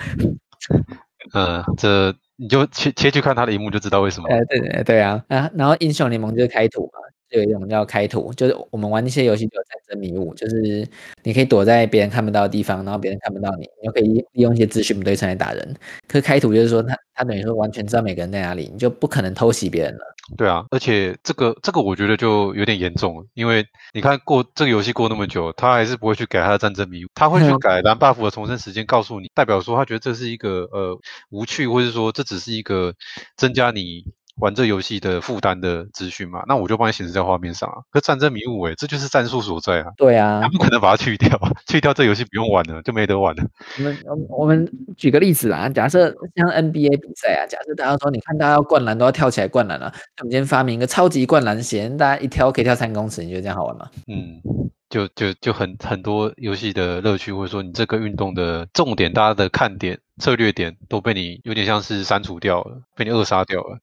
嗯，[LAUGHS] 这你就切切去看他的荧幕就知道为什么。哎，对对对啊，啊，然后英雄联盟就是开图嘛。有一种叫开图，就是我们玩那些游戏就有战争迷雾，就是你可以躲在别人看不到的地方，然后别人看不到你，你就可以利用一些资讯不对称来打人。可是开图就是说，他他等于说完全知道每个人在哪里，你就不可能偷袭别人了。对啊，而且这个这个我觉得就有点严重了，因为你看过这个游戏过那么久，他还是不会去改他的战争迷雾，他会去 [LAUGHS] 改蓝 buff 的重生时间，告诉你，代表说他觉得这是一个呃无趣，或者说这只是一个增加你。玩这游戏的负担的资讯嘛，那我就帮你显示在画面上啊。可战争迷雾诶，这就是战术所在啊。对啊，不可能把它去掉，去掉这游戏不用玩了，就没得玩了。我们我们举个例子啦，假设像 NBA 比赛啊，假设大家说，你看大家要灌篮都要跳起来灌篮了，啊，我们今天发明一个超级灌篮鞋，大家一跳可以跳三公尺，你觉得这样好玩吗？嗯，就就就很很多游戏的乐趣，或者说你这个运动的重点，大家的看点、策略点都被你有点像是删除掉了，被你扼杀掉了。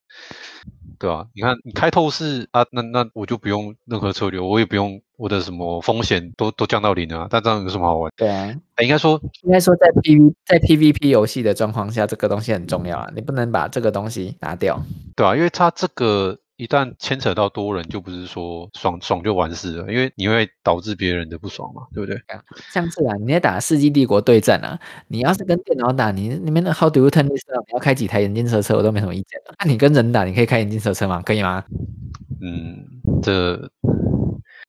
对啊，你看，你开透视啊，那那我就不用任何策略，我也不用我的什么风险都都降到零啊。但这样有什么好玩？对啊，欸、应该说，应该说在 PV 在 PVP 游戏的状况下，这个东西很重要啊，你不能把这个东西拿掉。对啊，因为它这个。一旦牵扯到多人，就不是说爽爽就完事了，因为你会导致别人的不爽嘛，对不对？像是啊，你在打《世纪帝国》对战啊，你要是跟电脑打，你里面的 How do you turn this？你要开几台眼镜蛇车，我都没什么意见。那、啊、你跟人打，你可以开眼镜蛇车吗？可以吗？嗯，这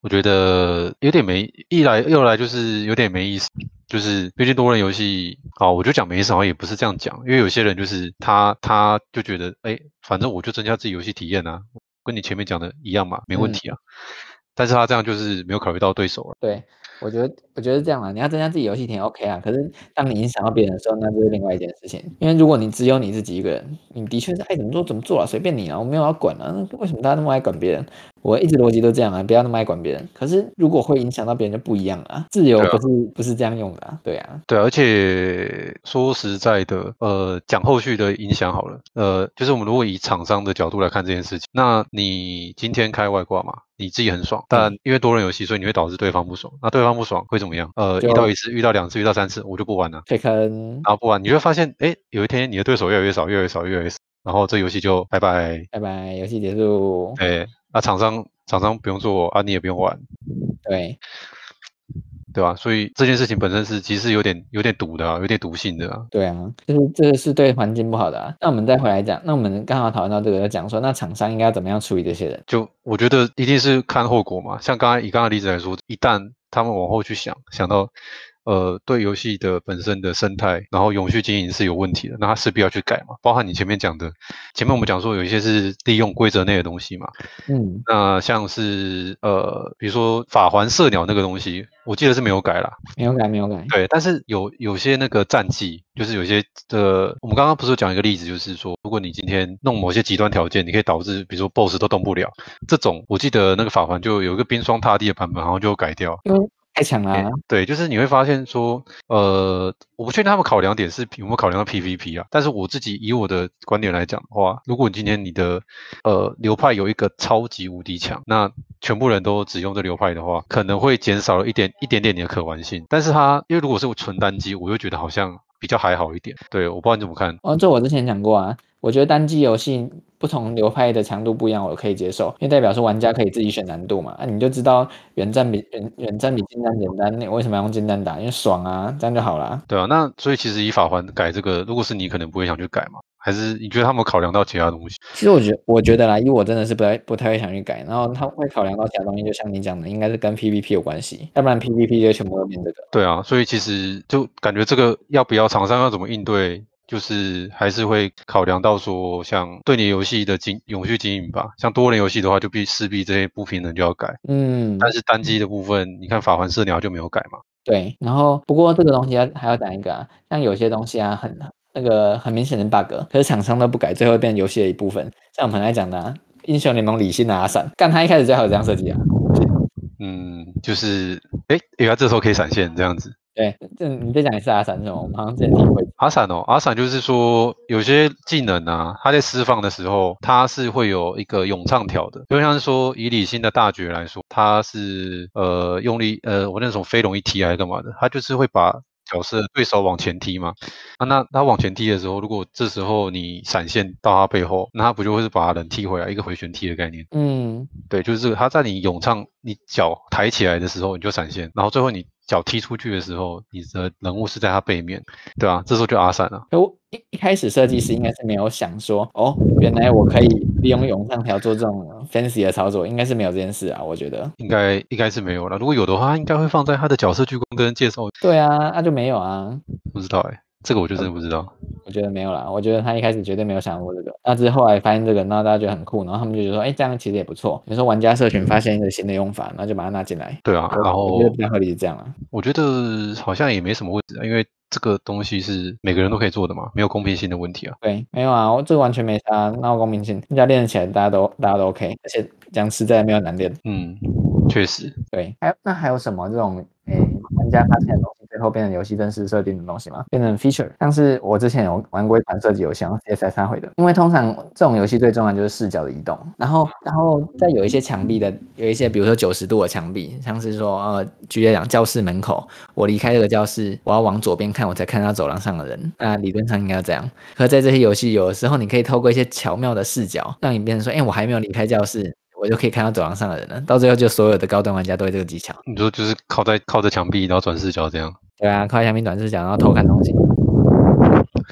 我觉得有点没，一来又来就是有点没意思。就是毕竟多人游戏啊，我就讲没意思，好像也不是这样讲，因为有些人就是他他就觉得，哎，反正我就增加自己游戏体验啊，跟你前面讲的一样嘛，没问题啊。嗯、但是他这样就是没有考虑到对手了。对。我觉得，我觉得这样啊，你要增加自己游戏体验 OK 啊。可是当你影响到别人的时候，那就是另外一件事情。因为如果你只有你自己一个人，你的确是爱怎么做怎么做啊，随便你啊，我没有要管啊。为什么大家那么爱管别人？我一直逻辑都这样啊，不要那么爱管别人。可是如果会影响到别人就不一样了啊。自由不是、啊、不是这样用的啊，对啊。对，而且说实在的，呃，讲后续的影响好了，呃，就是我们如果以厂商的角度来看这件事情，那你今天开外挂嘛？你自己很爽，但因为多人游戏，所以你会导致对方不爽。那对方不爽会怎么样？呃，遇到一次，遇到两次，遇到三次，我就不玩了。退坑。然后不玩，你就会发现，哎，有一天你的对手越来越少，越来越少，越来越少，然后这游戏就拜拜。拜拜，游戏结束。哎，那厂商厂商不用做啊，你也不用玩。对。对吧？所以这件事情本身是其实有点有点毒的啊，有点毒性的啊。对啊，就是这个是对环境不好的啊。那我们再回来讲，那我们刚好讨论到这个，讲说那厂商应该要怎么样处理这些人？就我觉得一定是看后果嘛。像刚才以刚刚例子来说，一旦他们往后去想，想到。呃，对游戏的本身的生态，然后永续经营是有问题的，那他势必要去改嘛。包含你前面讲的，前面我们讲说有一些是利用规则内的东西嘛。嗯，那像是呃，比如说法环射鸟那个东西，我记得是没有改啦，没有改，没有改。对，但是有有些那个战绩，就是有些的，我们刚刚不是讲一个例子，就是说，如果你今天弄某些极端条件，你可以导致，比如说 BOSS 都动不了，这种我记得那个法环就有一个冰霜踏地的版本，然后就改掉。嗯太强了、啊，对，就是你会发现说，呃，我不确定他们考量点是有没有考量到 PVP 啊，但是我自己以我的观点来讲的话，如果你今天你的呃流派有一个超级无敌强，那全部人都只用这流派的话，可能会减少了一点一点点你的可玩性。但是它因为如果是纯单机，我又觉得好像比较还好一点。对，我不知道你怎么看。哦，这我之前讲过啊。我觉得单机游戏不同流派的强度不一样，我可以接受，因为代表说玩家可以自己选难度嘛。那、啊、你就知道远战比远远战比近战简单，你为什么要用近战打？因为爽啊，这样就好啦。对啊，那所以其实以法环改这个，如果是你，可能不会想去改嘛？还是你觉得他们考量到其他东西？其实我觉得，我觉得啦，因为我真的是不太不太会想去改，然后他会考量到其他东西，就像你讲的，应该是跟 PVP 有关系，要不然 PVP 就全部都变这个。对啊，所以其实就感觉这个要不要厂商要怎么应对？就是还是会考量到说，像对你游戏的经永续经营吧。像多人游戏的话，就必势必这些不平衡就要改。嗯，但是单机的部分，你看法环射鸟就没有改嘛。对，然后不过这个东西要还要讲一个啊，像有些东西啊，很那个很明显的 bug，可是厂商都不改，最后变成游戏的一部分。像我们来讲的、啊、英雄联盟李信的阿闪，干他一开始最好有这样设计啊。嗯，就是哎，原来这时候可以闪现这样子。对，这你再讲一次阿闪是吗？我们好像之前听过。阿闪哦，阿闪就是说有些技能啊，它在释放的时候，它是会有一个咏唱条的。就像是说以李信的大绝来说，它是呃用力呃我那种飞龙一踢还是干嘛的，它就是会把角色对手往前踢嘛。啊，那他往前踢的时候，如果这时候你闪现到他背后，那他不就会是把人踢回来，一个回旋踢的概念？嗯，对，就是这个。他在你咏唱，你脚抬起来的时候，你就闪现，然后最后你。脚踢出去的时候，你的人物是在他背面，对啊，这时候就阿闪了。我一一开始设计师应该是没有想说，哦，原来我可以利用咏唱条做这种 fancy 的操作，应该是没有这件事啊。我觉得应该应该是没有了。如果有的话，应该会放在他的角色剧光跟介绍。对啊，那就没有啊。不知道哎、欸。这个我就真的不知道，我觉得没有啦。我觉得他一开始绝对没有想过这个，那只是后来发现这个，然后大家觉得很酷，然后他们就觉得说，哎，这样其实也不错。比如说玩家社群发现一个新的用法，然后就把它纳进来。对啊，然后我觉得比较合理是这样啊。我觉得好像也没什么问题啊，因为这个东西是每个人都可以做的嘛，没有公平性的问题啊。对，没有啊，我这个完全没啥，哪有公平性？大家练得起来，大家都大家都 OK，而且讲实在没有难练。嗯，确实。对，还有那还有什么这种诶玩家发现的东西？最后变成游戏正式设定的东西嘛，变成 feature。像是我之前有玩过一款射击游戏，CSI 三回的。因为通常这种游戏最重要就是视角的移动，然后，然后再有一些墙壁的，有一些比如说九十度的墙壁，像是说呃，举例讲，教室门口，我离开这个教室，我要往左边看，我才看到走廊上的人。那理论上应该要这样。可在这些游戏，有的时候你可以透过一些巧妙的视角，让你变成说，哎，我还没有离开教室。我就可以看到走廊上的人了。到最后，就所有的高端玩家都有这个技巧。你说就是靠在靠着墙壁，然后转视角这样？对啊，靠在墙壁转视角，然后偷看东西。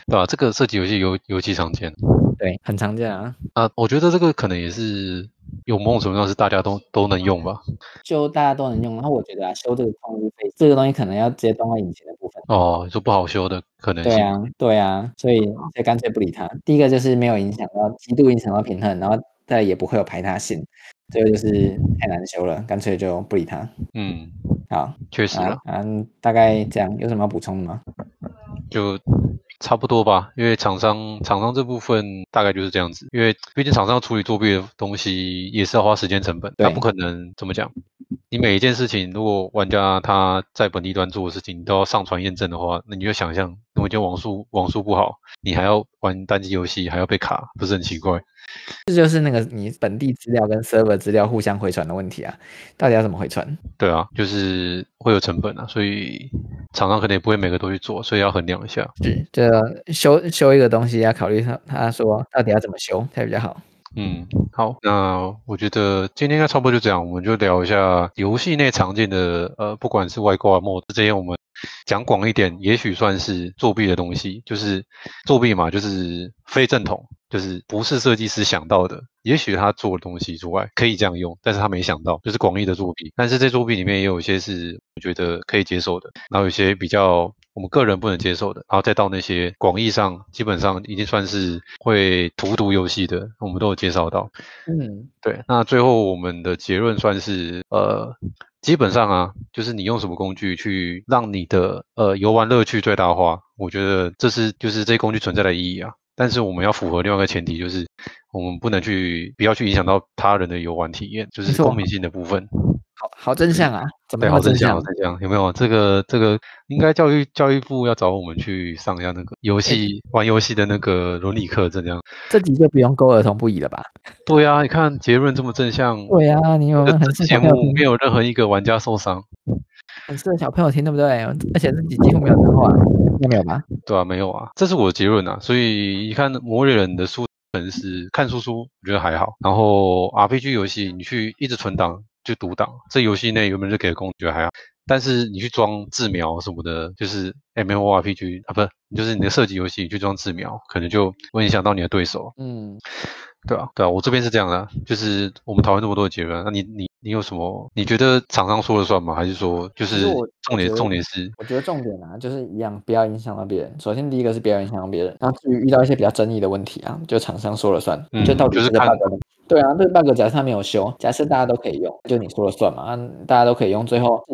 对啊，这个射击游戏尤尤其常见。对，很常见啊。啊，我觉得这个可能也是有某种程度上是大家都都能用吧。就大家都能用，然后我觉得啊，修这个通路费，这个东西可能要直接装到引擎的部分。哦，就不好修的可能性。对啊，对啊，所以就干脆不理它。第一个就是没有影响到，极度影响到平衡，然后再也不会有排他性。这个就是太难修了，干脆就不理他。嗯，好，确实啊，嗯，大概这样，有什么要补充的吗？就差不多吧，因为厂商厂商这部分大概就是这样子，因为毕竟厂商处理作弊的东西也是要花时间成本，他不可能怎么讲。你每一件事情，如果玩家他在本地端做的事情，你都要上传验证的话，那你就想象，如果今天网速网速不好，你还要玩单机游戏，还要被卡，不是很奇怪？这就是那个你本地资料跟 server 资料互相回传的问题啊，到底要怎么回传？对啊，就是会有成本啊，所以厂商可能也不会每个都去做，所以要衡量一下。是，这修修一个东西要考虑他他说到底要怎么修才比较好。嗯，好，那我觉得今天应该差不多就这样，我们就聊一下游戏内常见的呃，不管是外挂、mod 这些，我们讲广一点，也许算是作弊的东西，就是作弊嘛，就是非正统。就是不是设计师想到的，也许他做的东西之外可以这样用，但是他没想到，就是广义的作弊。但是这作弊里面也有一些是我觉得可以接受的，然后有些比较我们个人不能接受的，然后再到那些广义上基本上已经算是会荼毒游戏的，我们都有介绍到。嗯，对。那最后我们的结论算是，呃，基本上啊，就是你用什么工具去让你的呃游玩乐趣最大化，我觉得这是就是这些工具存在的意义啊。但是我们要符合另外一个前提，就是我们不能去，不要去影响到他人的游玩体验，就是公平性的部分。好好正向啊，怎么对，好正向，好正向，有没有？这个这个应该教育教育部要找我们去上一下那个游戏玩游戏的那个伦理课，这样。这集就不用勾儿童不宜了吧？对啊，你看结论这么正向。对啊，你有很节目没有任何一个玩家受伤。[LAUGHS] 很适合小朋友听，对不对？而且这几几乎没有脏话，有没有吧？对啊，没有啊，这是我的结论啊。所以你看魔猎人的书，可能是看书书，我觉得还好。然后 RPG 游戏，你去一直存档就独挡，这游戏内原本就给公爵还好。但是你去装自瞄什么的，就是 MMORPG 啊，不是，就是你的射击游戏你去装自瞄，可能就会影响到你的对手。嗯。对啊，对啊，我这边是这样的，就是我们讨论这么多的结论，那你你你有什么？你觉得厂商说了算吗？还是说就是重点重点是？我觉得重点啊，就是一样，不要影响到别人。首先第一个是不要影响到别人，然后至于遇到一些比较争议的问题啊，就厂商说了算，嗯、就到底是个 bug 的。对啊，这个 bug 假设他没有修，假设大家都可以用，就你说了算嘛，大家都可以用，最后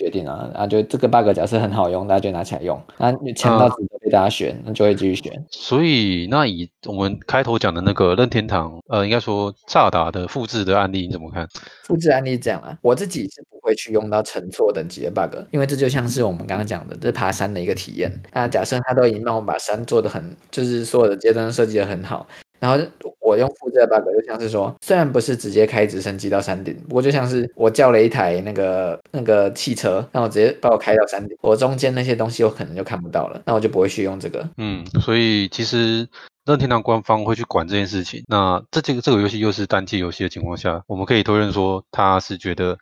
决定了啊，就这个 bug 假设很好用，大家就拿起来用，那你抢到值得被大家选，那就会继续选。所以那以我们开头讲的那个任天堂，呃，应该说萨达的复制的案例，你怎么看？复制案例是这样啊，我自己是不会去用到乘错等级的 bug，因为这就像是我们刚刚讲的，这爬山的一个体验。那假设他都已经帮我把山做的很，就是所有的阶段设计得很好。然后我用复制的 bug 就像是说，虽然不是直接开直升机到山顶，不过就像是我叫了一台那个那个汽车，那我直接把我开到山顶，我中间那些东西我可能就看不到了，那我就不会去用这个。嗯，所以其实任天堂官方会去管这件事情。那这这个这个游戏又是单机游戏的情况下，我们可以推论说他是觉得，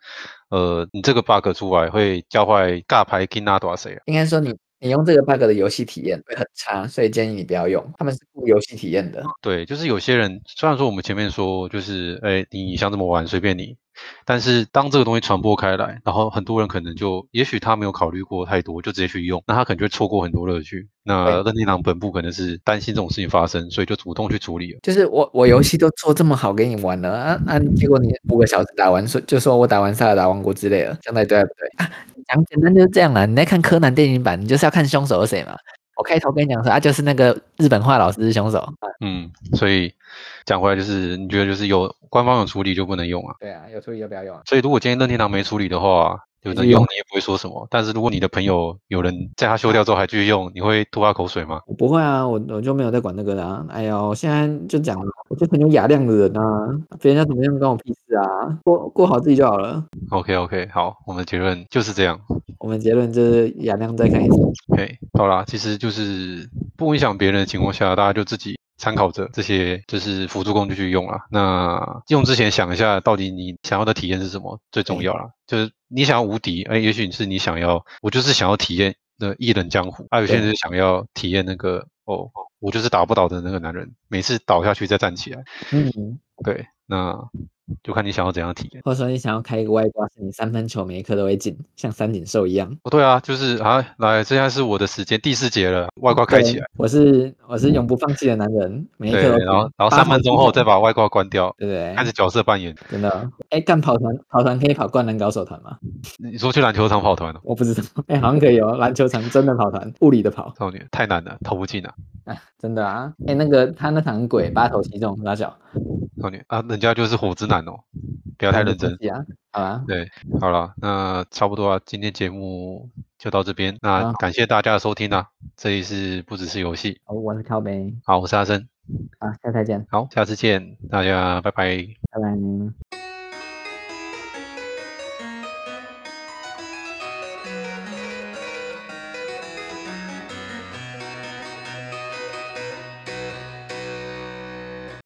呃，你这个 bug 出来会教坏尬牌 Kina 多少谁？应该说你。你用这个 bug 的游戏体验会很差，所以建议你不要用。他们是顾游戏体验的。对，就是有些人虽然说我们前面说就是，哎，你想怎么玩随便你，但是当这个东西传播开来，然后很多人可能就，也许他没有考虑过太多，就直接去用，那他可能就会错过很多乐趣。那任天堂本部可能是担心这种事情发生，所以就主动去处理了。就是我我游戏都做这么好给你玩了啊啊！结果你五个小时打完，说就说我打完塞尔达王国之类的，这样对对不对啊？讲简单就是这样啦。你在看柯南电影版，你就是要看凶手是谁嘛。我开头跟你讲说啊，就是那个日本话老师是凶手。嗯，所以讲回来就是，你觉得就是有官方有处理就不能用啊？对啊，有处理就不要用啊。所以如果今天任天堂没处理的话，有人用你也不会说什么。但是如果你的朋友有人在他修掉之后还继续用，你会吐他口水吗？我不会啊，我我就没有在管那个的啊。哎呦，现在就讲，我就很有雅量的人啊，别人家怎么样关我屁事啊，过过好自己就好了。OK OK，好，我们的结论就是这样。我们结论就是雅量再看一次。OK，好啦，其实就是不影响别人的情况下，大家就自己。参考着这些就是辅助工具去用啦。那用之前想一下，到底你想要的体验是什么最重要啦。就是你想要无敌，哎，也许是你想要，我就是想要体验那一人江湖。还有些人是想要体验那个，哦，我就是打不倒的那个男人，每次倒下去再站起来。嗯，对，那。就看你想要怎样体验，或者说你想要开一个外挂，是你三分球每一颗都会进，像三井寿一样。哦，对啊，就是啊，来，现在是我的时间，第四节了，外挂开起来。我是我是永不放弃的男人，[LAUGHS] 每一颗。然后然后三分钟后再把外挂关掉，对不对？开始角色扮演。真的？哎，干跑团跑团可以跑灌篮高手团吗？你说去篮球场跑团了？我不知道。哎，好像可以哦，篮球场真的跑团，物理的跑。少女太难了，投不进啊。啊，[LAUGHS] 真的啊。哎，那个他那场鬼八头七中，拉脚。少女啊，人家就是火之男哦。不要太认真，好啦，对，好了，那差不多啊，今天节目就到这边，那感谢大家的收听啊，这里是不只是游戏，我是靠北，好，我是阿生，好，下次再见，好，下次见，大家拜拜，拜拜。